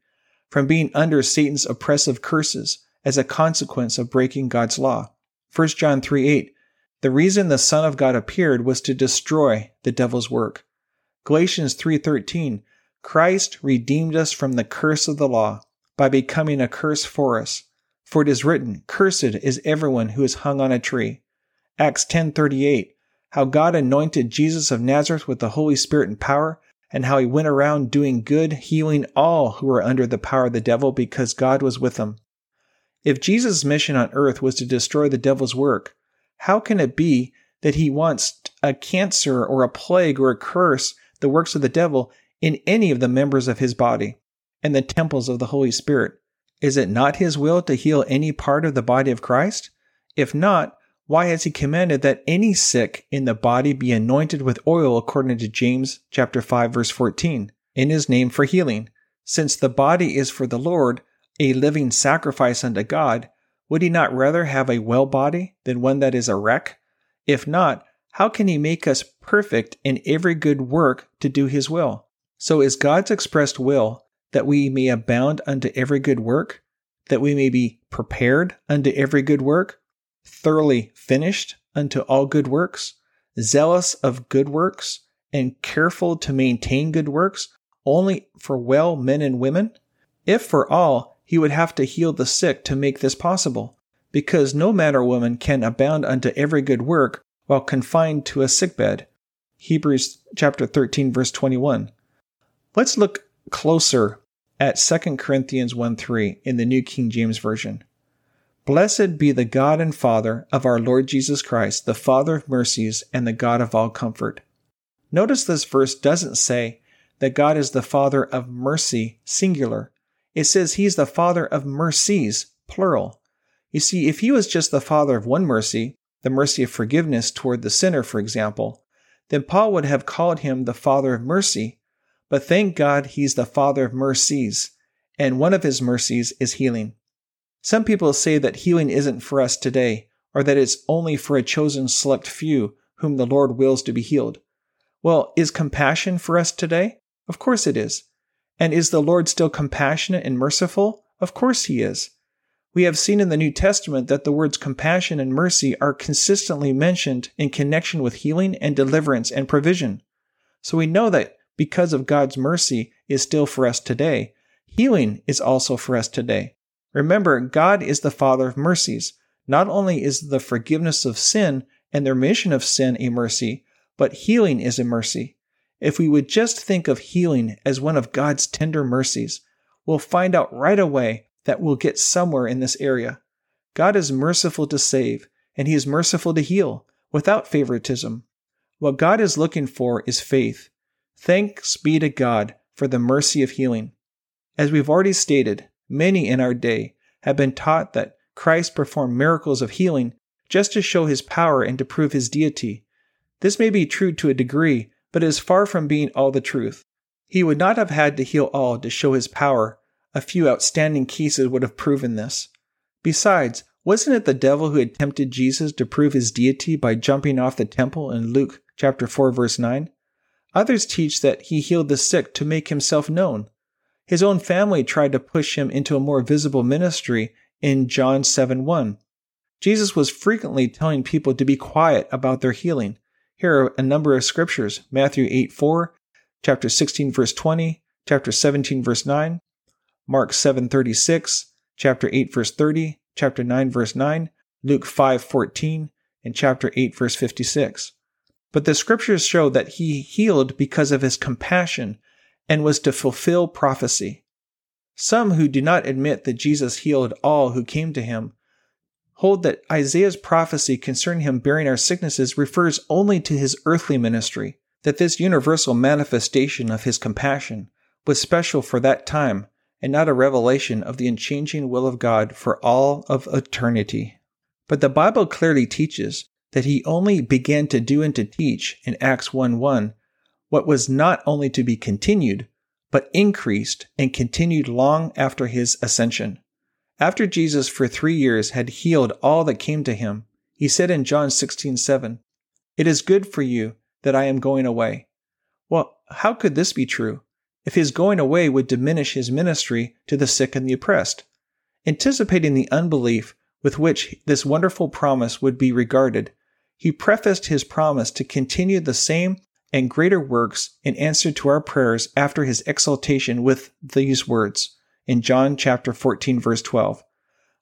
from being under Satan's oppressive curses as a consequence of breaking God's law. 1 John 3 8. The reason the Son of God appeared was to destroy the devil's work. Galatians 3:13 Christ redeemed us from the curse of the law by becoming a curse for us. For it is written, Cursed is everyone who is hung on a tree. Acts 10:38 How God anointed Jesus of Nazareth with the Holy Spirit and power and how he went around doing good, healing all who were under the power of the devil because God was with him. If Jesus' mission on earth was to destroy the devil's work, how can it be that he wants a cancer or a plague or a curse, the works of the devil, in any of the members of his body and the temples of the Holy Spirit? Is it not his will to heal any part of the body of Christ? If not, why has he commanded that any sick in the body be anointed with oil according to James chapter 5 verse 14 in his name for healing. Since the body is for the Lord a living sacrifice unto God would he not rather have a well body than one that is a wreck? If not how can he make us perfect in every good work to do his will? So is God's expressed will that we may abound unto every good work that we may be prepared unto every good work thoroughly finished unto all good works, zealous of good works, and careful to maintain good works, only for well men and women? If for all, he would have to heal the sick to make this possible, because no man or woman can abound unto every good work while confined to a sickbed. Hebrews chapter 13 verse 21. Let's look closer at 2 Corinthians 1 3 in the New King James Version. Blessed be the God and Father of our Lord Jesus Christ, the Father of mercies and the God of all comfort. Notice this verse doesn't say that God is the Father of mercy, singular. It says He's the Father of mercies, plural. You see, if He was just the Father of one mercy, the mercy of forgiveness toward the sinner, for example, then Paul would have called Him the Father of mercy. But thank God He's the Father of mercies, and one of His mercies is healing. Some people say that healing isn't for us today, or that it's only for a chosen select few whom the Lord wills to be healed. Well, is compassion for us today? Of course it is. And is the Lord still compassionate and merciful? Of course he is. We have seen in the New Testament that the words compassion and mercy are consistently mentioned in connection with healing and deliverance and provision. So we know that because of God's mercy is still for us today, healing is also for us today. Remember, God is the Father of mercies. Not only is the forgiveness of sin and the remission of sin a mercy, but healing is a mercy. If we would just think of healing as one of God's tender mercies, we'll find out right away that we'll get somewhere in this area. God is merciful to save, and He is merciful to heal without favoritism. What God is looking for is faith. Thanks be to God for the mercy of healing. As we've already stated, Many in our day have been taught that Christ performed miracles of healing just to show his power and to prove his deity. This may be true to a degree, but it is far from being all the truth. He would not have had to heal all to show his power. A few outstanding cases would have proven this. Besides, wasn't it the devil who had tempted Jesus to prove his deity by jumping off the temple in Luke chapter 4 verse 9? Others teach that he healed the sick to make himself known. His own family tried to push him into a more visible ministry in John 7 1. Jesus was frequently telling people to be quiet about their healing. Here are a number of scriptures Matthew 8 4, chapter 16, verse 20, chapter 17, verse 9, Mark 7 36, chapter 8, verse 30, chapter 9, verse 9, Luke 5 14, and chapter 8, verse 56. But the scriptures show that he healed because of his compassion and was to fulfill prophecy. Some who do not admit that Jesus healed all who came to him hold that Isaiah's prophecy concerning him bearing our sicknesses refers only to his earthly ministry, that this universal manifestation of his compassion was special for that time and not a revelation of the unchanging will of God for all of eternity. But the Bible clearly teaches that he only began to do and to teach in Acts 1 1 what was not only to be continued, but increased and continued long after his ascension. After Jesus for three years had healed all that came to him, he said in John 16:7, It is good for you that I am going away. Well, how could this be true? If his going away would diminish his ministry to the sick and the oppressed. Anticipating the unbelief with which this wonderful promise would be regarded, he prefaced his promise to continue the same and greater works in answer to our prayers after his exaltation with these words in John chapter 14 verse 12.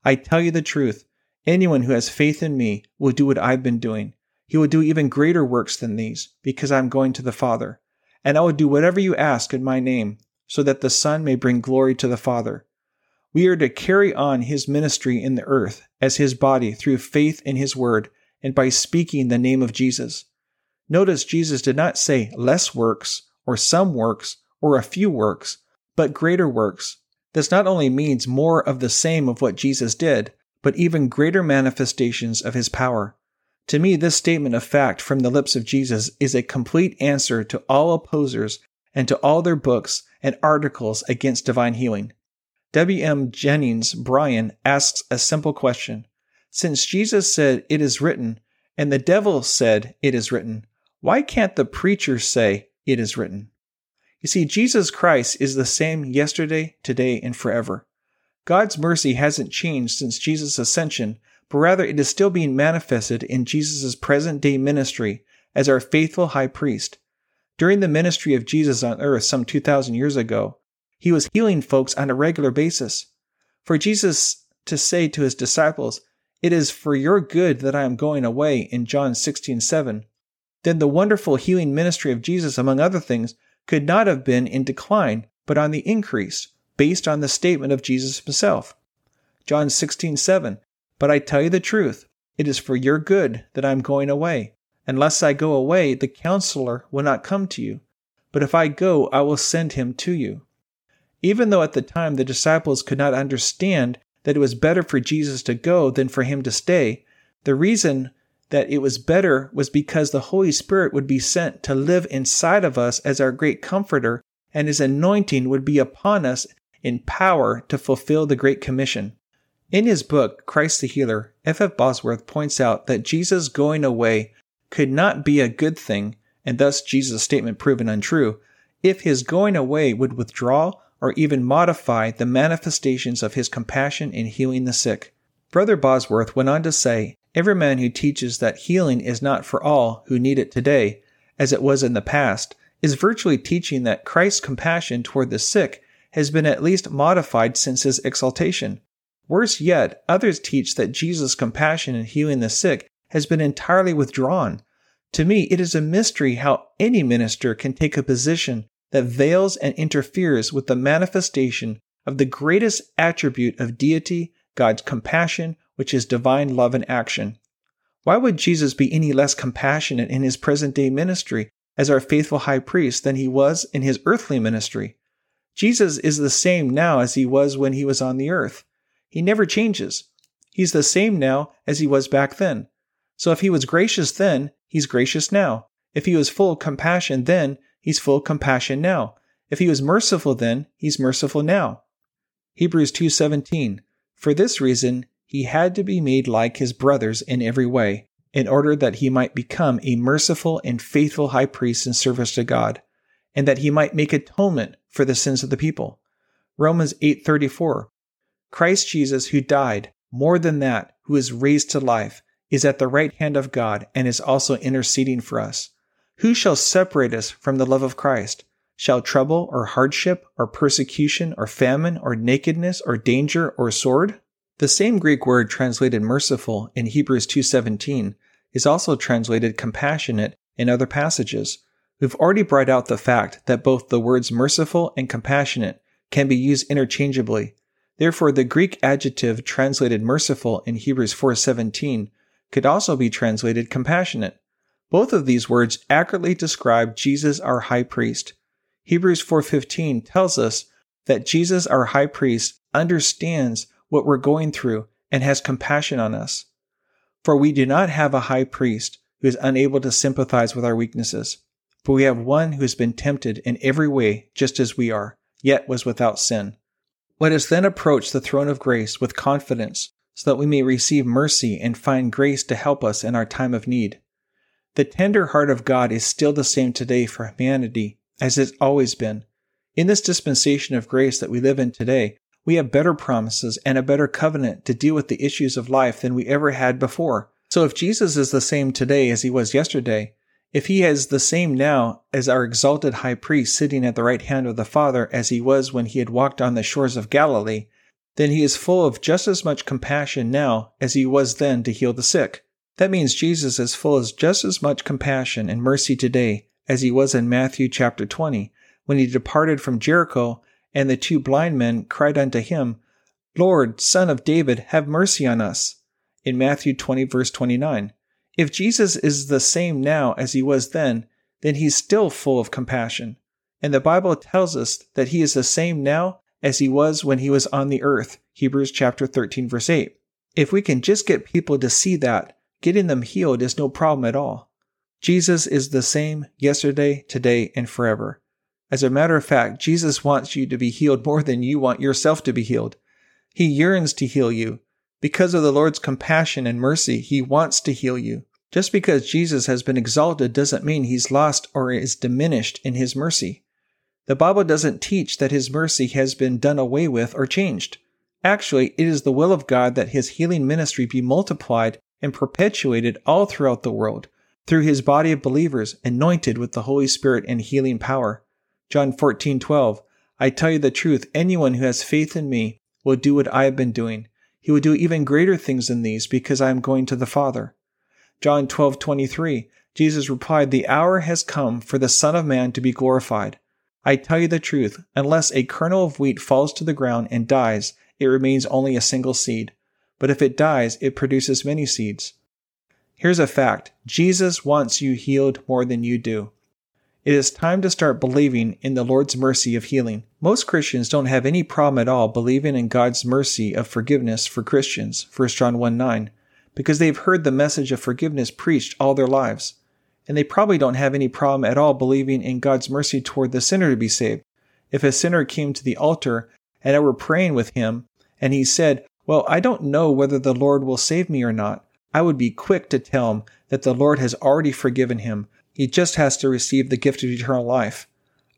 I tell you the truth, anyone who has faith in me will do what I've been doing. He will do even greater works than these because I'm going to the Father. And I will do whatever you ask in my name so that the Son may bring glory to the Father. We are to carry on his ministry in the earth as his body through faith in his word and by speaking the name of Jesus. Notice Jesus did not say less works, or some works, or a few works, but greater works. This not only means more of the same of what Jesus did, but even greater manifestations of his power. To me, this statement of fact from the lips of Jesus is a complete answer to all opposers and to all their books and articles against divine healing. W.M. Jennings Bryan asks a simple question. Since Jesus said, It is written, and the devil said, It is written, why can't the preacher say, It is written? You see, Jesus Christ is the same yesterday, today, and forever. God's mercy hasn't changed since Jesus' ascension, but rather it is still being manifested in Jesus' present day ministry as our faithful high priest. During the ministry of Jesus on earth some 2,000 years ago, he was healing folks on a regular basis. For Jesus to say to his disciples, It is for your good that I am going away in John 16 7, then the wonderful healing ministry of Jesus, among other things, could not have been in decline, but on the increase, based on the statement of Jesus himself. John 16, 7. But I tell you the truth, it is for your good that I am going away. Unless I go away, the counselor will not come to you. But if I go, I will send him to you. Even though at the time the disciples could not understand that it was better for Jesus to go than for him to stay, the reason that it was better was because the Holy Spirit would be sent to live inside of us as our great comforter, and his anointing would be upon us in power to fulfill the Great Commission. In his book, Christ the Healer, F. F. Bosworth points out that Jesus going away could not be a good thing, and thus Jesus' statement proven untrue, if his going away would withdraw or even modify the manifestations of his compassion in healing the sick. Brother Bosworth went on to say, Every man who teaches that healing is not for all who need it today, as it was in the past, is virtually teaching that Christ's compassion toward the sick has been at least modified since his exaltation. Worse yet, others teach that Jesus' compassion in healing the sick has been entirely withdrawn. To me, it is a mystery how any minister can take a position that veils and interferes with the manifestation of the greatest attribute of deity, God's compassion, which is divine love in action. Why would Jesus be any less compassionate in his present day ministry as our faithful high priest than he was in his earthly ministry? Jesus is the same now as he was when he was on the earth. He never changes. He's the same now as he was back then. So if he was gracious then, he's gracious now. If he was full of compassion then, he's full of compassion now. If he was merciful then, he's merciful now. Hebrews 2:17 For this reason he had to be made like his brothers in every way, in order that he might become a merciful and faithful high priest in service to God, and that he might make atonement for the sins of the people. Romans 8:34 Christ Jesus who died, more than that, who is raised to life, is at the right hand of God and is also interceding for us. Who shall separate us from the love of Christ? Shall trouble or hardship or persecution or famine or nakedness or danger or sword? The same Greek word translated merciful in Hebrews 2:17 is also translated compassionate in other passages. We've already brought out the fact that both the words merciful and compassionate can be used interchangeably. Therefore, the Greek adjective translated merciful in Hebrews 4:17 could also be translated compassionate. Both of these words accurately describe Jesus our high priest. Hebrews 4:15 tells us that Jesus our high priest understands what we're going through and has compassion on us. For we do not have a high priest who is unable to sympathize with our weaknesses, but we have one who has been tempted in every way just as we are, yet was without sin. Let us then approach the throne of grace with confidence, so that we may receive mercy and find grace to help us in our time of need. The tender heart of God is still the same today for humanity as it's always been. In this dispensation of grace that we live in today, we have better promises and a better covenant to deal with the issues of life than we ever had before. So if Jesus is the same today as he was yesterday, if he is the same now as our exalted high priest sitting at the right hand of the Father as he was when he had walked on the shores of Galilee, then he is full of just as much compassion now as he was then to heal the sick. That means Jesus is full of just as much compassion and mercy today as he was in Matthew chapter 20, when he departed from Jericho and the two blind men cried unto him, Lord, Son of David, have mercy on us. In Matthew 20, verse 29. If Jesus is the same now as he was then, then he's still full of compassion. And the Bible tells us that he is the same now as he was when he was on the earth. Hebrews chapter 13, verse 8. If we can just get people to see that, Getting them healed is no problem at all. Jesus is the same yesterday, today, and forever. As a matter of fact, Jesus wants you to be healed more than you want yourself to be healed. He yearns to heal you. Because of the Lord's compassion and mercy, He wants to heal you. Just because Jesus has been exalted doesn't mean He's lost or is diminished in His mercy. The Bible doesn't teach that His mercy has been done away with or changed. Actually, it is the will of God that His healing ministry be multiplied and perpetuated all throughout the world through his body of believers anointed with the Holy Spirit and healing power. John 14:12 I tell you the truth anyone who has faith in me will do what I have been doing. He will do even greater things than these because I am going to the Father. John 12:23 Jesus replied the hour has come for the son of man to be glorified. I tell you the truth unless a kernel of wheat falls to the ground and dies it remains only a single seed but if it dies, it produces many seeds. Here's a fact Jesus wants you healed more than you do. It is time to start believing in the Lord's mercy of healing. Most Christians don't have any problem at all believing in God's mercy of forgiveness for Christians, 1 John 1 9, because they've heard the message of forgiveness preached all their lives. And they probably don't have any problem at all believing in God's mercy toward the sinner to be saved. If a sinner came to the altar and I were praying with him, and he said, well, I don't know whether the Lord will save me or not. I would be quick to tell him that the Lord has already forgiven him. He just has to receive the gift of eternal life.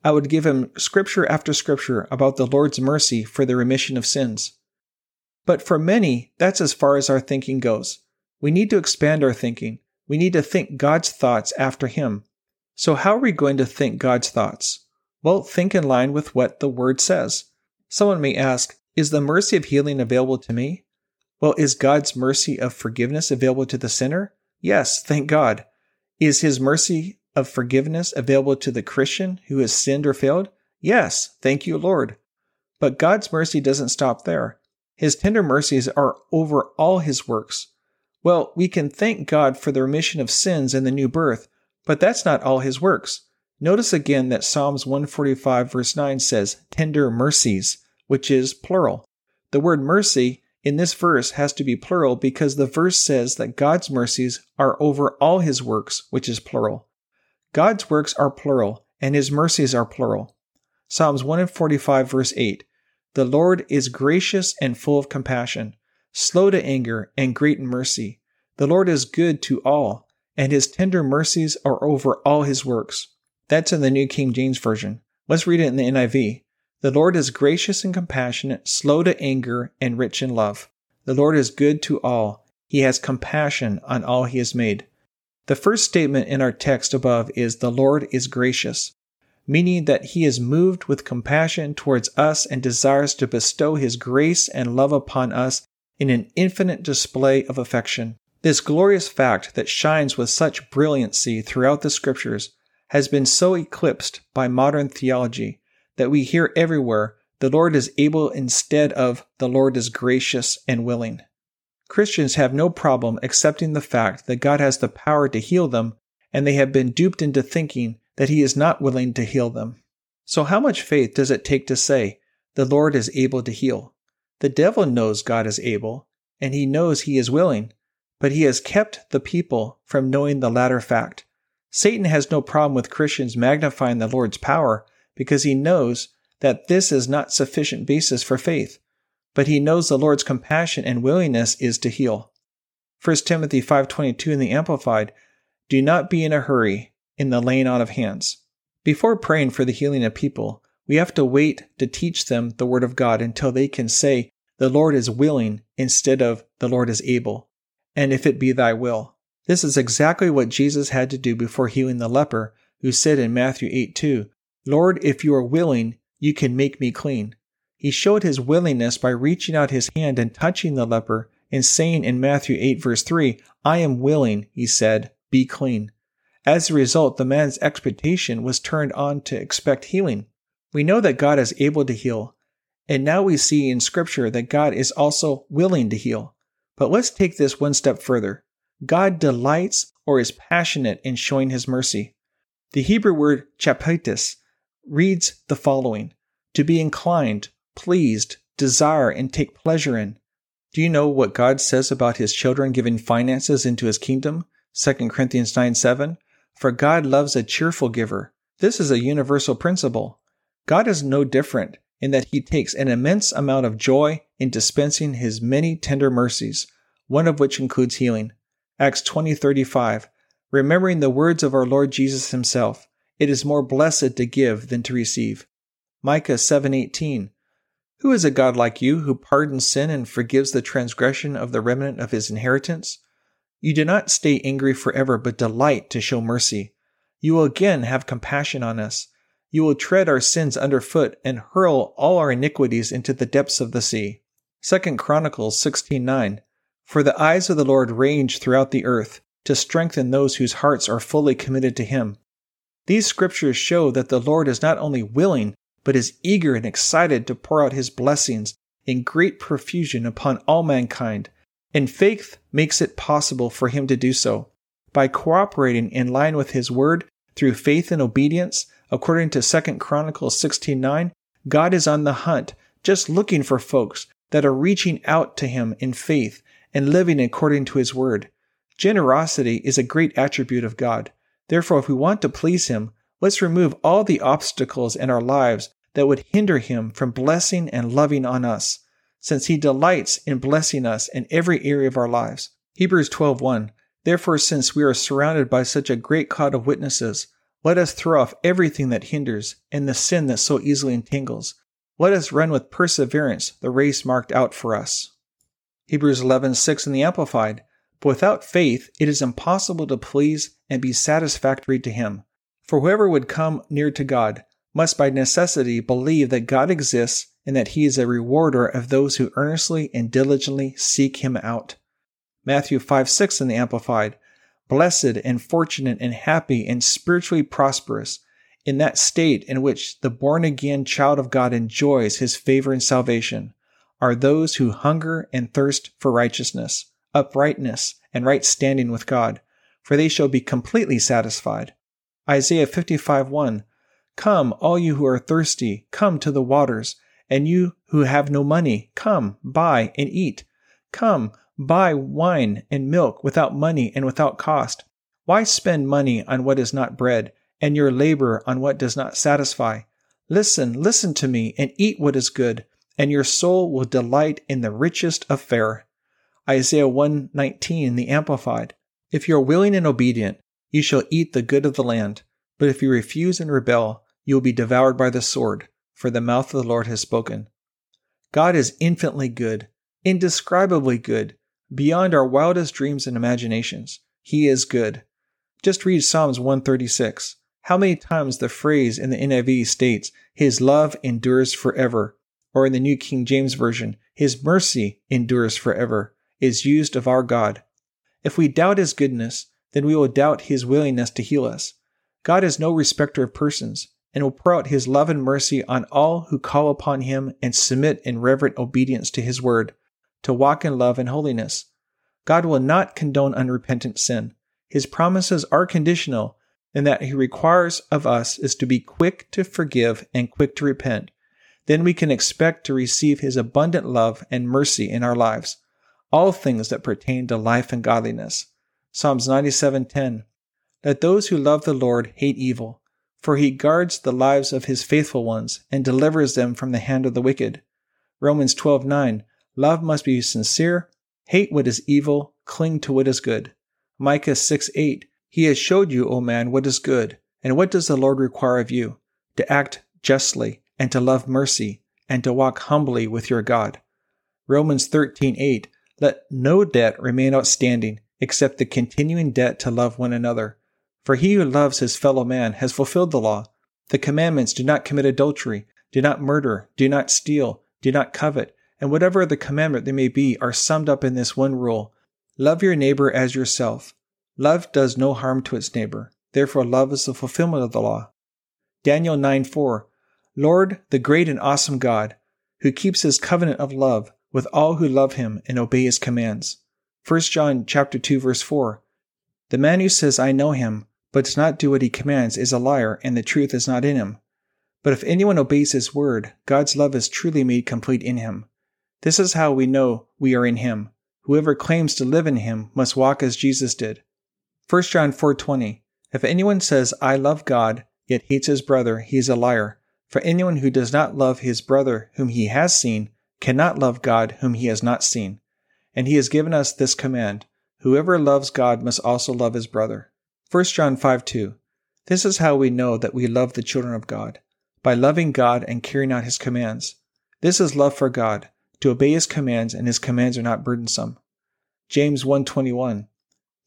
I would give him scripture after scripture about the Lord's mercy for the remission of sins. But for many, that's as far as our thinking goes. We need to expand our thinking. We need to think God's thoughts after Him. So, how are we going to think God's thoughts? Well, think in line with what the Word says. Someone may ask, is the mercy of healing available to me? Well, is God's mercy of forgiveness available to the sinner? Yes, thank God. Is his mercy of forgiveness available to the Christian who has sinned or failed? Yes, thank you, Lord. But God's mercy doesn't stop there. His tender mercies are over all his works. Well, we can thank God for the remission of sins and the new birth, but that's not all his works. Notice again that Psalms 145 verse 9 says, tender mercies which is plural. The word mercy in this verse has to be plural because the verse says that God's mercies are over all his works, which is plural. God's works are plural, and his mercies are plural. Psalms 145, verse 8 The Lord is gracious and full of compassion, slow to anger, and great in mercy. The Lord is good to all, and his tender mercies are over all his works. That's in the New King James Version. Let's read it in the NIV. The Lord is gracious and compassionate, slow to anger, and rich in love. The Lord is good to all. He has compassion on all he has made. The first statement in our text above is the Lord is gracious, meaning that he is moved with compassion towards us and desires to bestow his grace and love upon us in an infinite display of affection. This glorious fact that shines with such brilliancy throughout the scriptures has been so eclipsed by modern theology that we hear everywhere the Lord is able instead of the Lord is gracious and willing. Christians have no problem accepting the fact that God has the power to heal them, and they have been duped into thinking that He is not willing to heal them. So, how much faith does it take to say, the Lord is able to heal? The devil knows God is able, and he knows he is willing, but he has kept the people from knowing the latter fact. Satan has no problem with Christians magnifying the Lord's power because he knows that this is not sufficient basis for faith, but he knows the Lord's compassion and willingness is to heal. 1 Timothy 5:22 in the Amplified, do not be in a hurry in the laying on of hands. Before praying for the healing of people, we have to wait to teach them the word of God until they can say the Lord is willing instead of the Lord is able, and if it be thy will. This is exactly what Jesus had to do before healing the leper, who said in Matthew 8 2, Lord, if you are willing, you can make me clean. He showed his willingness by reaching out his hand and touching the leper and saying in Matthew 8 verse 3, I am willing, he said, be clean. As a result, the man's expectation was turned on to expect healing. We know that God is able to heal, and now we see in Scripture that God is also willing to heal. But let's take this one step further. God delights or is passionate in showing his mercy. The Hebrew word chaphets reads the following to be inclined, pleased, desire, and take pleasure in. Do you know what God says about his children giving finances into his kingdom? 2 Corinthians 9 7. For God loves a cheerful giver. This is a universal principle. God is no different in that he takes an immense amount of joy in dispensing his many tender mercies, one of which includes healing. Acts 20:35 Remembering the words of our Lord Jesus himself, it is more blessed to give than to receive. Micah 7:18 Who is a God like you who pardons sin and forgives the transgression of the remnant of his inheritance? You do not stay angry forever but delight to show mercy. You will again have compassion on us you will tread our sins underfoot and hurl all our iniquities into the depths of the sea. 2 Chronicles 16:9 For the eyes of the Lord range throughout the earth to strengthen those whose hearts are fully committed to him. These scriptures show that the Lord is not only willing but is eager and excited to pour out his blessings in great profusion upon all mankind, and faith makes it possible for him to do so. By cooperating in line with his word through faith and obedience, According to 2 Chronicles 16:9, God is on the hunt, just looking for folks that are reaching out to him in faith and living according to his word. Generosity is a great attribute of God. Therefore, if we want to please him, let's remove all the obstacles in our lives that would hinder him from blessing and loving on us, since he delights in blessing us in every area of our lives. Hebrews 12:1 Therefore, since we are surrounded by such a great cloud of witnesses, let us throw off everything that hinders and the sin that so easily entangles. Let us run with perseverance the race marked out for us. Hebrews 11:6 in the Amplified. But without faith it is impossible to please and be satisfactory to him. For whoever would come near to God must by necessity believe that God exists and that he is a rewarder of those who earnestly and diligently seek him out. Matthew 5 6 in the Amplified blessed and fortunate and happy and spiritually prosperous in that state in which the born again child of God enjoys his favor and salvation are those who hunger and thirst for righteousness, uprightness, and right standing with God, for they shall be completely satisfied. Isaiah 55 1 Come, all you who are thirsty, come to the waters, and you who have no money, come, buy and eat. Come, Buy wine and milk without money and without cost. Why spend money on what is not bread, and your labor on what does not satisfy? Listen, listen to me, and eat what is good, and your soul will delight in the richest of fare. Isaiah 119, the Amplified. If you are willing and obedient, you shall eat the good of the land. But if you refuse and rebel, you will be devoured by the sword, for the mouth of the Lord has spoken. God is infinitely good, indescribably good, beyond our wildest dreams and imaginations. He is good. Just read Psalms 136. How many times the phrase in the NIV states, His love endures forever, or in the New King James Version, His mercy endures forever, is used of our God. If we doubt His goodness, then we will doubt His willingness to heal us. God is no respecter of persons, and will pour out His love and mercy on all who call upon Him and submit in reverent obedience to His word to walk in love and holiness. God will not condone unrepentant sin. His promises are conditional and that he requires of us is to be quick to forgive and quick to repent. Then we can expect to receive his abundant love and mercy in our lives, all things that pertain to life and godliness. Psalms 97:10 Let those who love the Lord hate evil. for he guards the lives of his faithful ones and delivers them from the hand of the wicked. Romans 12:9 Love must be sincere, hate what is evil, cling to what is good. Micah 6:8 He has showed you, O man, what is good, and what does the Lord require of you? To act justly, and to love mercy, and to walk humbly with your God. Romans 13:8 Let no debt remain outstanding except the continuing debt to love one another. For he who loves his fellow man has fulfilled the law. The commandments do not commit adultery, do not murder, do not steal, do not covet, and whatever the commandment they may be are summed up in this one rule love your neighbor as yourself. Love does no harm to its neighbor. Therefore, love is the fulfillment of the law. Daniel 9 4 Lord, the great and awesome God, who keeps his covenant of love with all who love him and obey his commands. 1 John chapter 2 verse 4 The man who says I know him but does not do what he commands is a liar and the truth is not in him. But if anyone obeys his word, God's love is truly made complete in him. This is how we know we are in him. Whoever claims to live in him must walk as Jesus did. 1 John 4:20 If anyone says I love God yet hates his brother, he is a liar. For anyone who does not love his brother whom he has seen cannot love God whom he has not seen. And he has given us this command Whoever loves God must also love his brother. 1 John 5 2. This is how we know that we love the children of God by loving God and carrying out his commands. This is love for God, to obey his commands, and his commands are not burdensome. James 1:21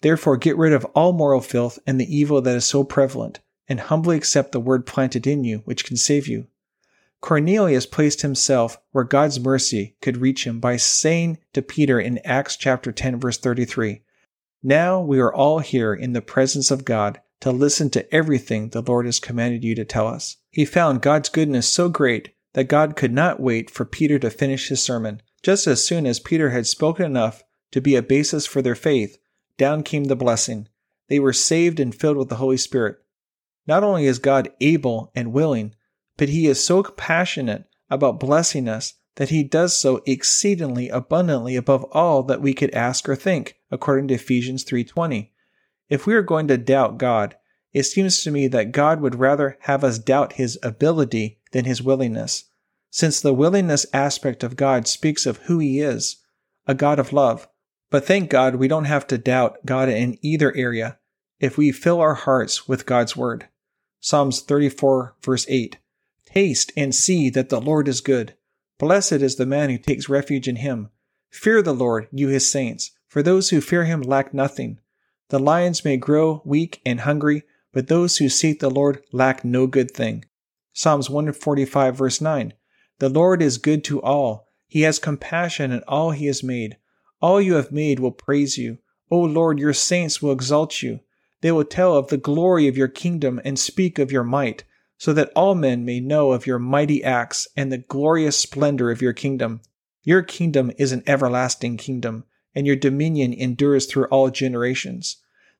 Therefore get rid of all moral filth and the evil that is so prevalent, and humbly accept the word planted in you, which can save you. Cornelius placed himself where God's mercy could reach him by saying to Peter in Acts chapter 10 verse 33, Now we are all here in the presence of God to listen to everything the Lord has commanded you to tell us. He found God's goodness so great that God could not wait for Peter to finish his sermon. Just as soon as Peter had spoken enough to be a basis for their faith, down came the blessing. They were saved and filled with the Holy Spirit. Not only is God able and willing, but he is so passionate about blessing us that he does so exceedingly abundantly above all that we could ask or think, according to Ephesians 3:20. If we are going to doubt God, it seems to me that God would rather have us doubt his ability than his willingness, since the willingness aspect of God speaks of who he is, a God of love. But thank God we don't have to doubt God in either area if we fill our hearts with God's word. Psalms 34 verse 8. Taste and see that the Lord is good. Blessed is the man who takes refuge in him. Fear the Lord, you his saints, for those who fear him lack nothing. The lions may grow weak and hungry, but those who seek the Lord lack no good thing. Psalms 145 verse 9. The Lord is good to all. He has compassion on all he has made. All you have made will praise you. O Lord, your saints will exalt you. They will tell of the glory of your kingdom and speak of your might, so that all men may know of your mighty acts and the glorious splendor of your kingdom. Your kingdom is an everlasting kingdom, and your dominion endures through all generations.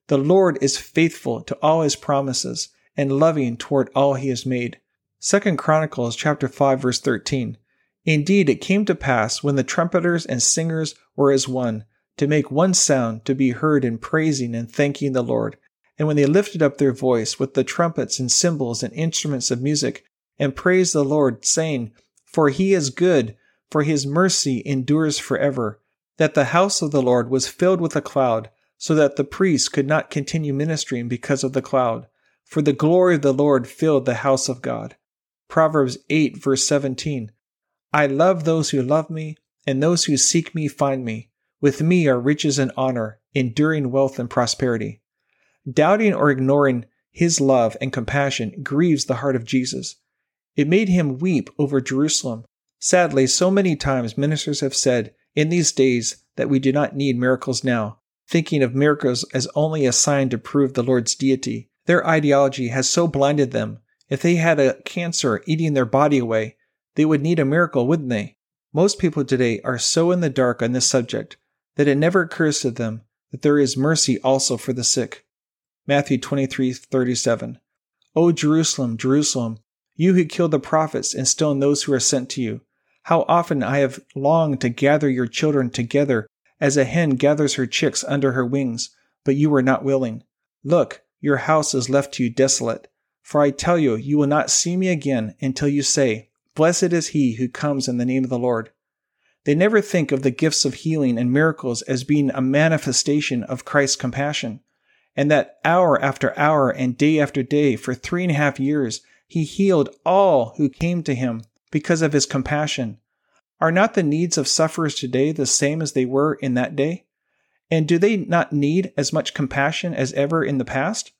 The Lord is faithful to all his promises and loving toward all he has made. 2 Chronicles chapter 5 verse 13. Indeed, it came to pass when the trumpeters and singers were as one, to make one sound to be heard in praising and thanking the Lord, and when they lifted up their voice with the trumpets and cymbals and instruments of music, and praised the Lord, saying, For he is good, for his mercy endures forever, that the house of the Lord was filled with a cloud, so that the priests could not continue ministering because of the cloud. For the glory of the Lord filled the house of God. Proverbs 8, verse 17. I love those who love me, and those who seek me find me. With me are riches and honor, enduring wealth and prosperity. Doubting or ignoring his love and compassion grieves the heart of Jesus. It made him weep over Jerusalem. Sadly, so many times ministers have said in these days that we do not need miracles now, thinking of miracles as only a sign to prove the Lord's deity. Their ideology has so blinded them. If they had a cancer eating their body away, they would need a miracle, wouldn't they? Most people today are so in the dark on this subject that it never occurs to them that there is mercy also for the sick. Matthew 23:37. O Jerusalem, Jerusalem, you who kill the prophets and stone those who are sent to you, how often I have longed to gather your children together as a hen gathers her chicks under her wings, but you were not willing. Look, your house is left to you desolate. For I tell you, you will not see me again until you say, Blessed is he who comes in the name of the Lord. They never think of the gifts of healing and miracles as being a manifestation of Christ's compassion, and that hour after hour and day after day for three and a half years he healed all who came to him because of his compassion. Are not the needs of sufferers today the same as they were in that day? And do they not need as much compassion as ever in the past?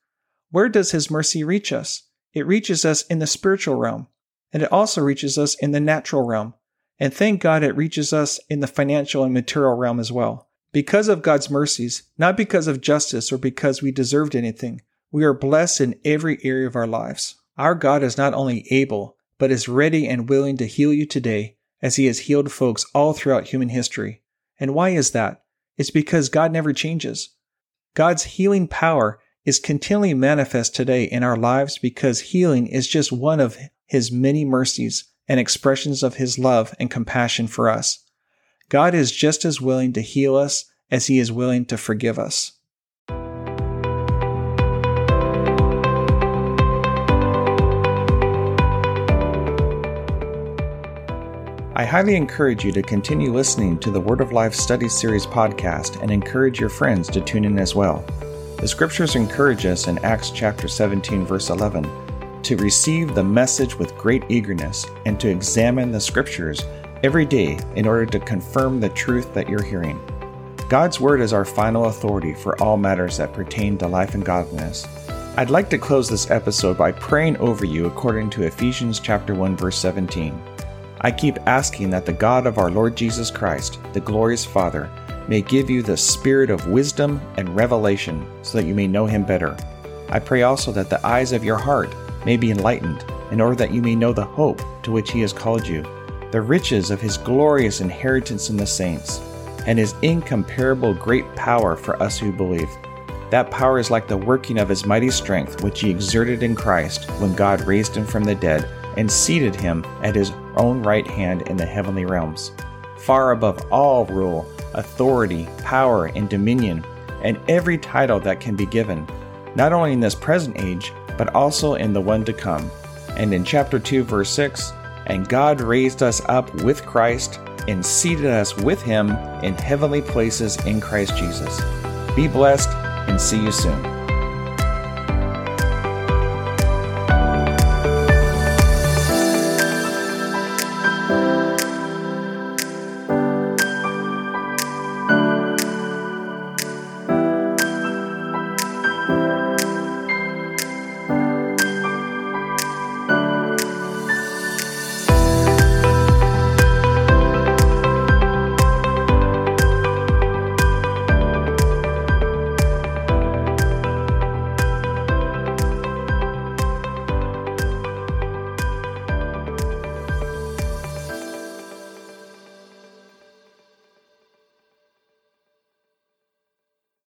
Where does his mercy reach us? It reaches us in the spiritual realm, and it also reaches us in the natural realm. And thank God it reaches us in the financial and material realm as well. Because of God's mercies, not because of justice or because we deserved anything, we are blessed in every area of our lives. Our God is not only able, but is ready and willing to heal you today as he has healed folks all throughout human history. And why is that? It's because God never changes. God's healing power is continually manifest today in our lives because healing is just one of his many mercies and expressions of his love and compassion for us. God is just as willing to heal us as he is willing to forgive us. I highly encourage you to continue listening to the Word of Life Study Series podcast and encourage your friends to tune in as well. The scriptures encourage us in Acts chapter 17 verse 11 to receive the message with great eagerness and to examine the scriptures every day in order to confirm the truth that you're hearing. God's word is our final authority for all matters that pertain to life and godliness. I'd like to close this episode by praying over you according to Ephesians chapter 1 verse 17. I keep asking that the God of our Lord Jesus Christ, the glorious Father, may give you the spirit of wisdom and revelation so that you may know him better. I pray also that the eyes of your heart may be enlightened, in order that you may know the hope to which he has called you, the riches of his glorious inheritance in the saints, and his incomparable great power for us who believe. That power is like the working of his mighty strength, which he exerted in Christ when God raised him from the dead and seated him at his own right hand in the heavenly realms, far above all rule, authority, power, and dominion, and every title that can be given, not only in this present age, but also in the one to come. And in chapter 2, verse 6, and God raised us up with Christ and seated us with him in heavenly places in Christ Jesus. Be blessed and see you soon.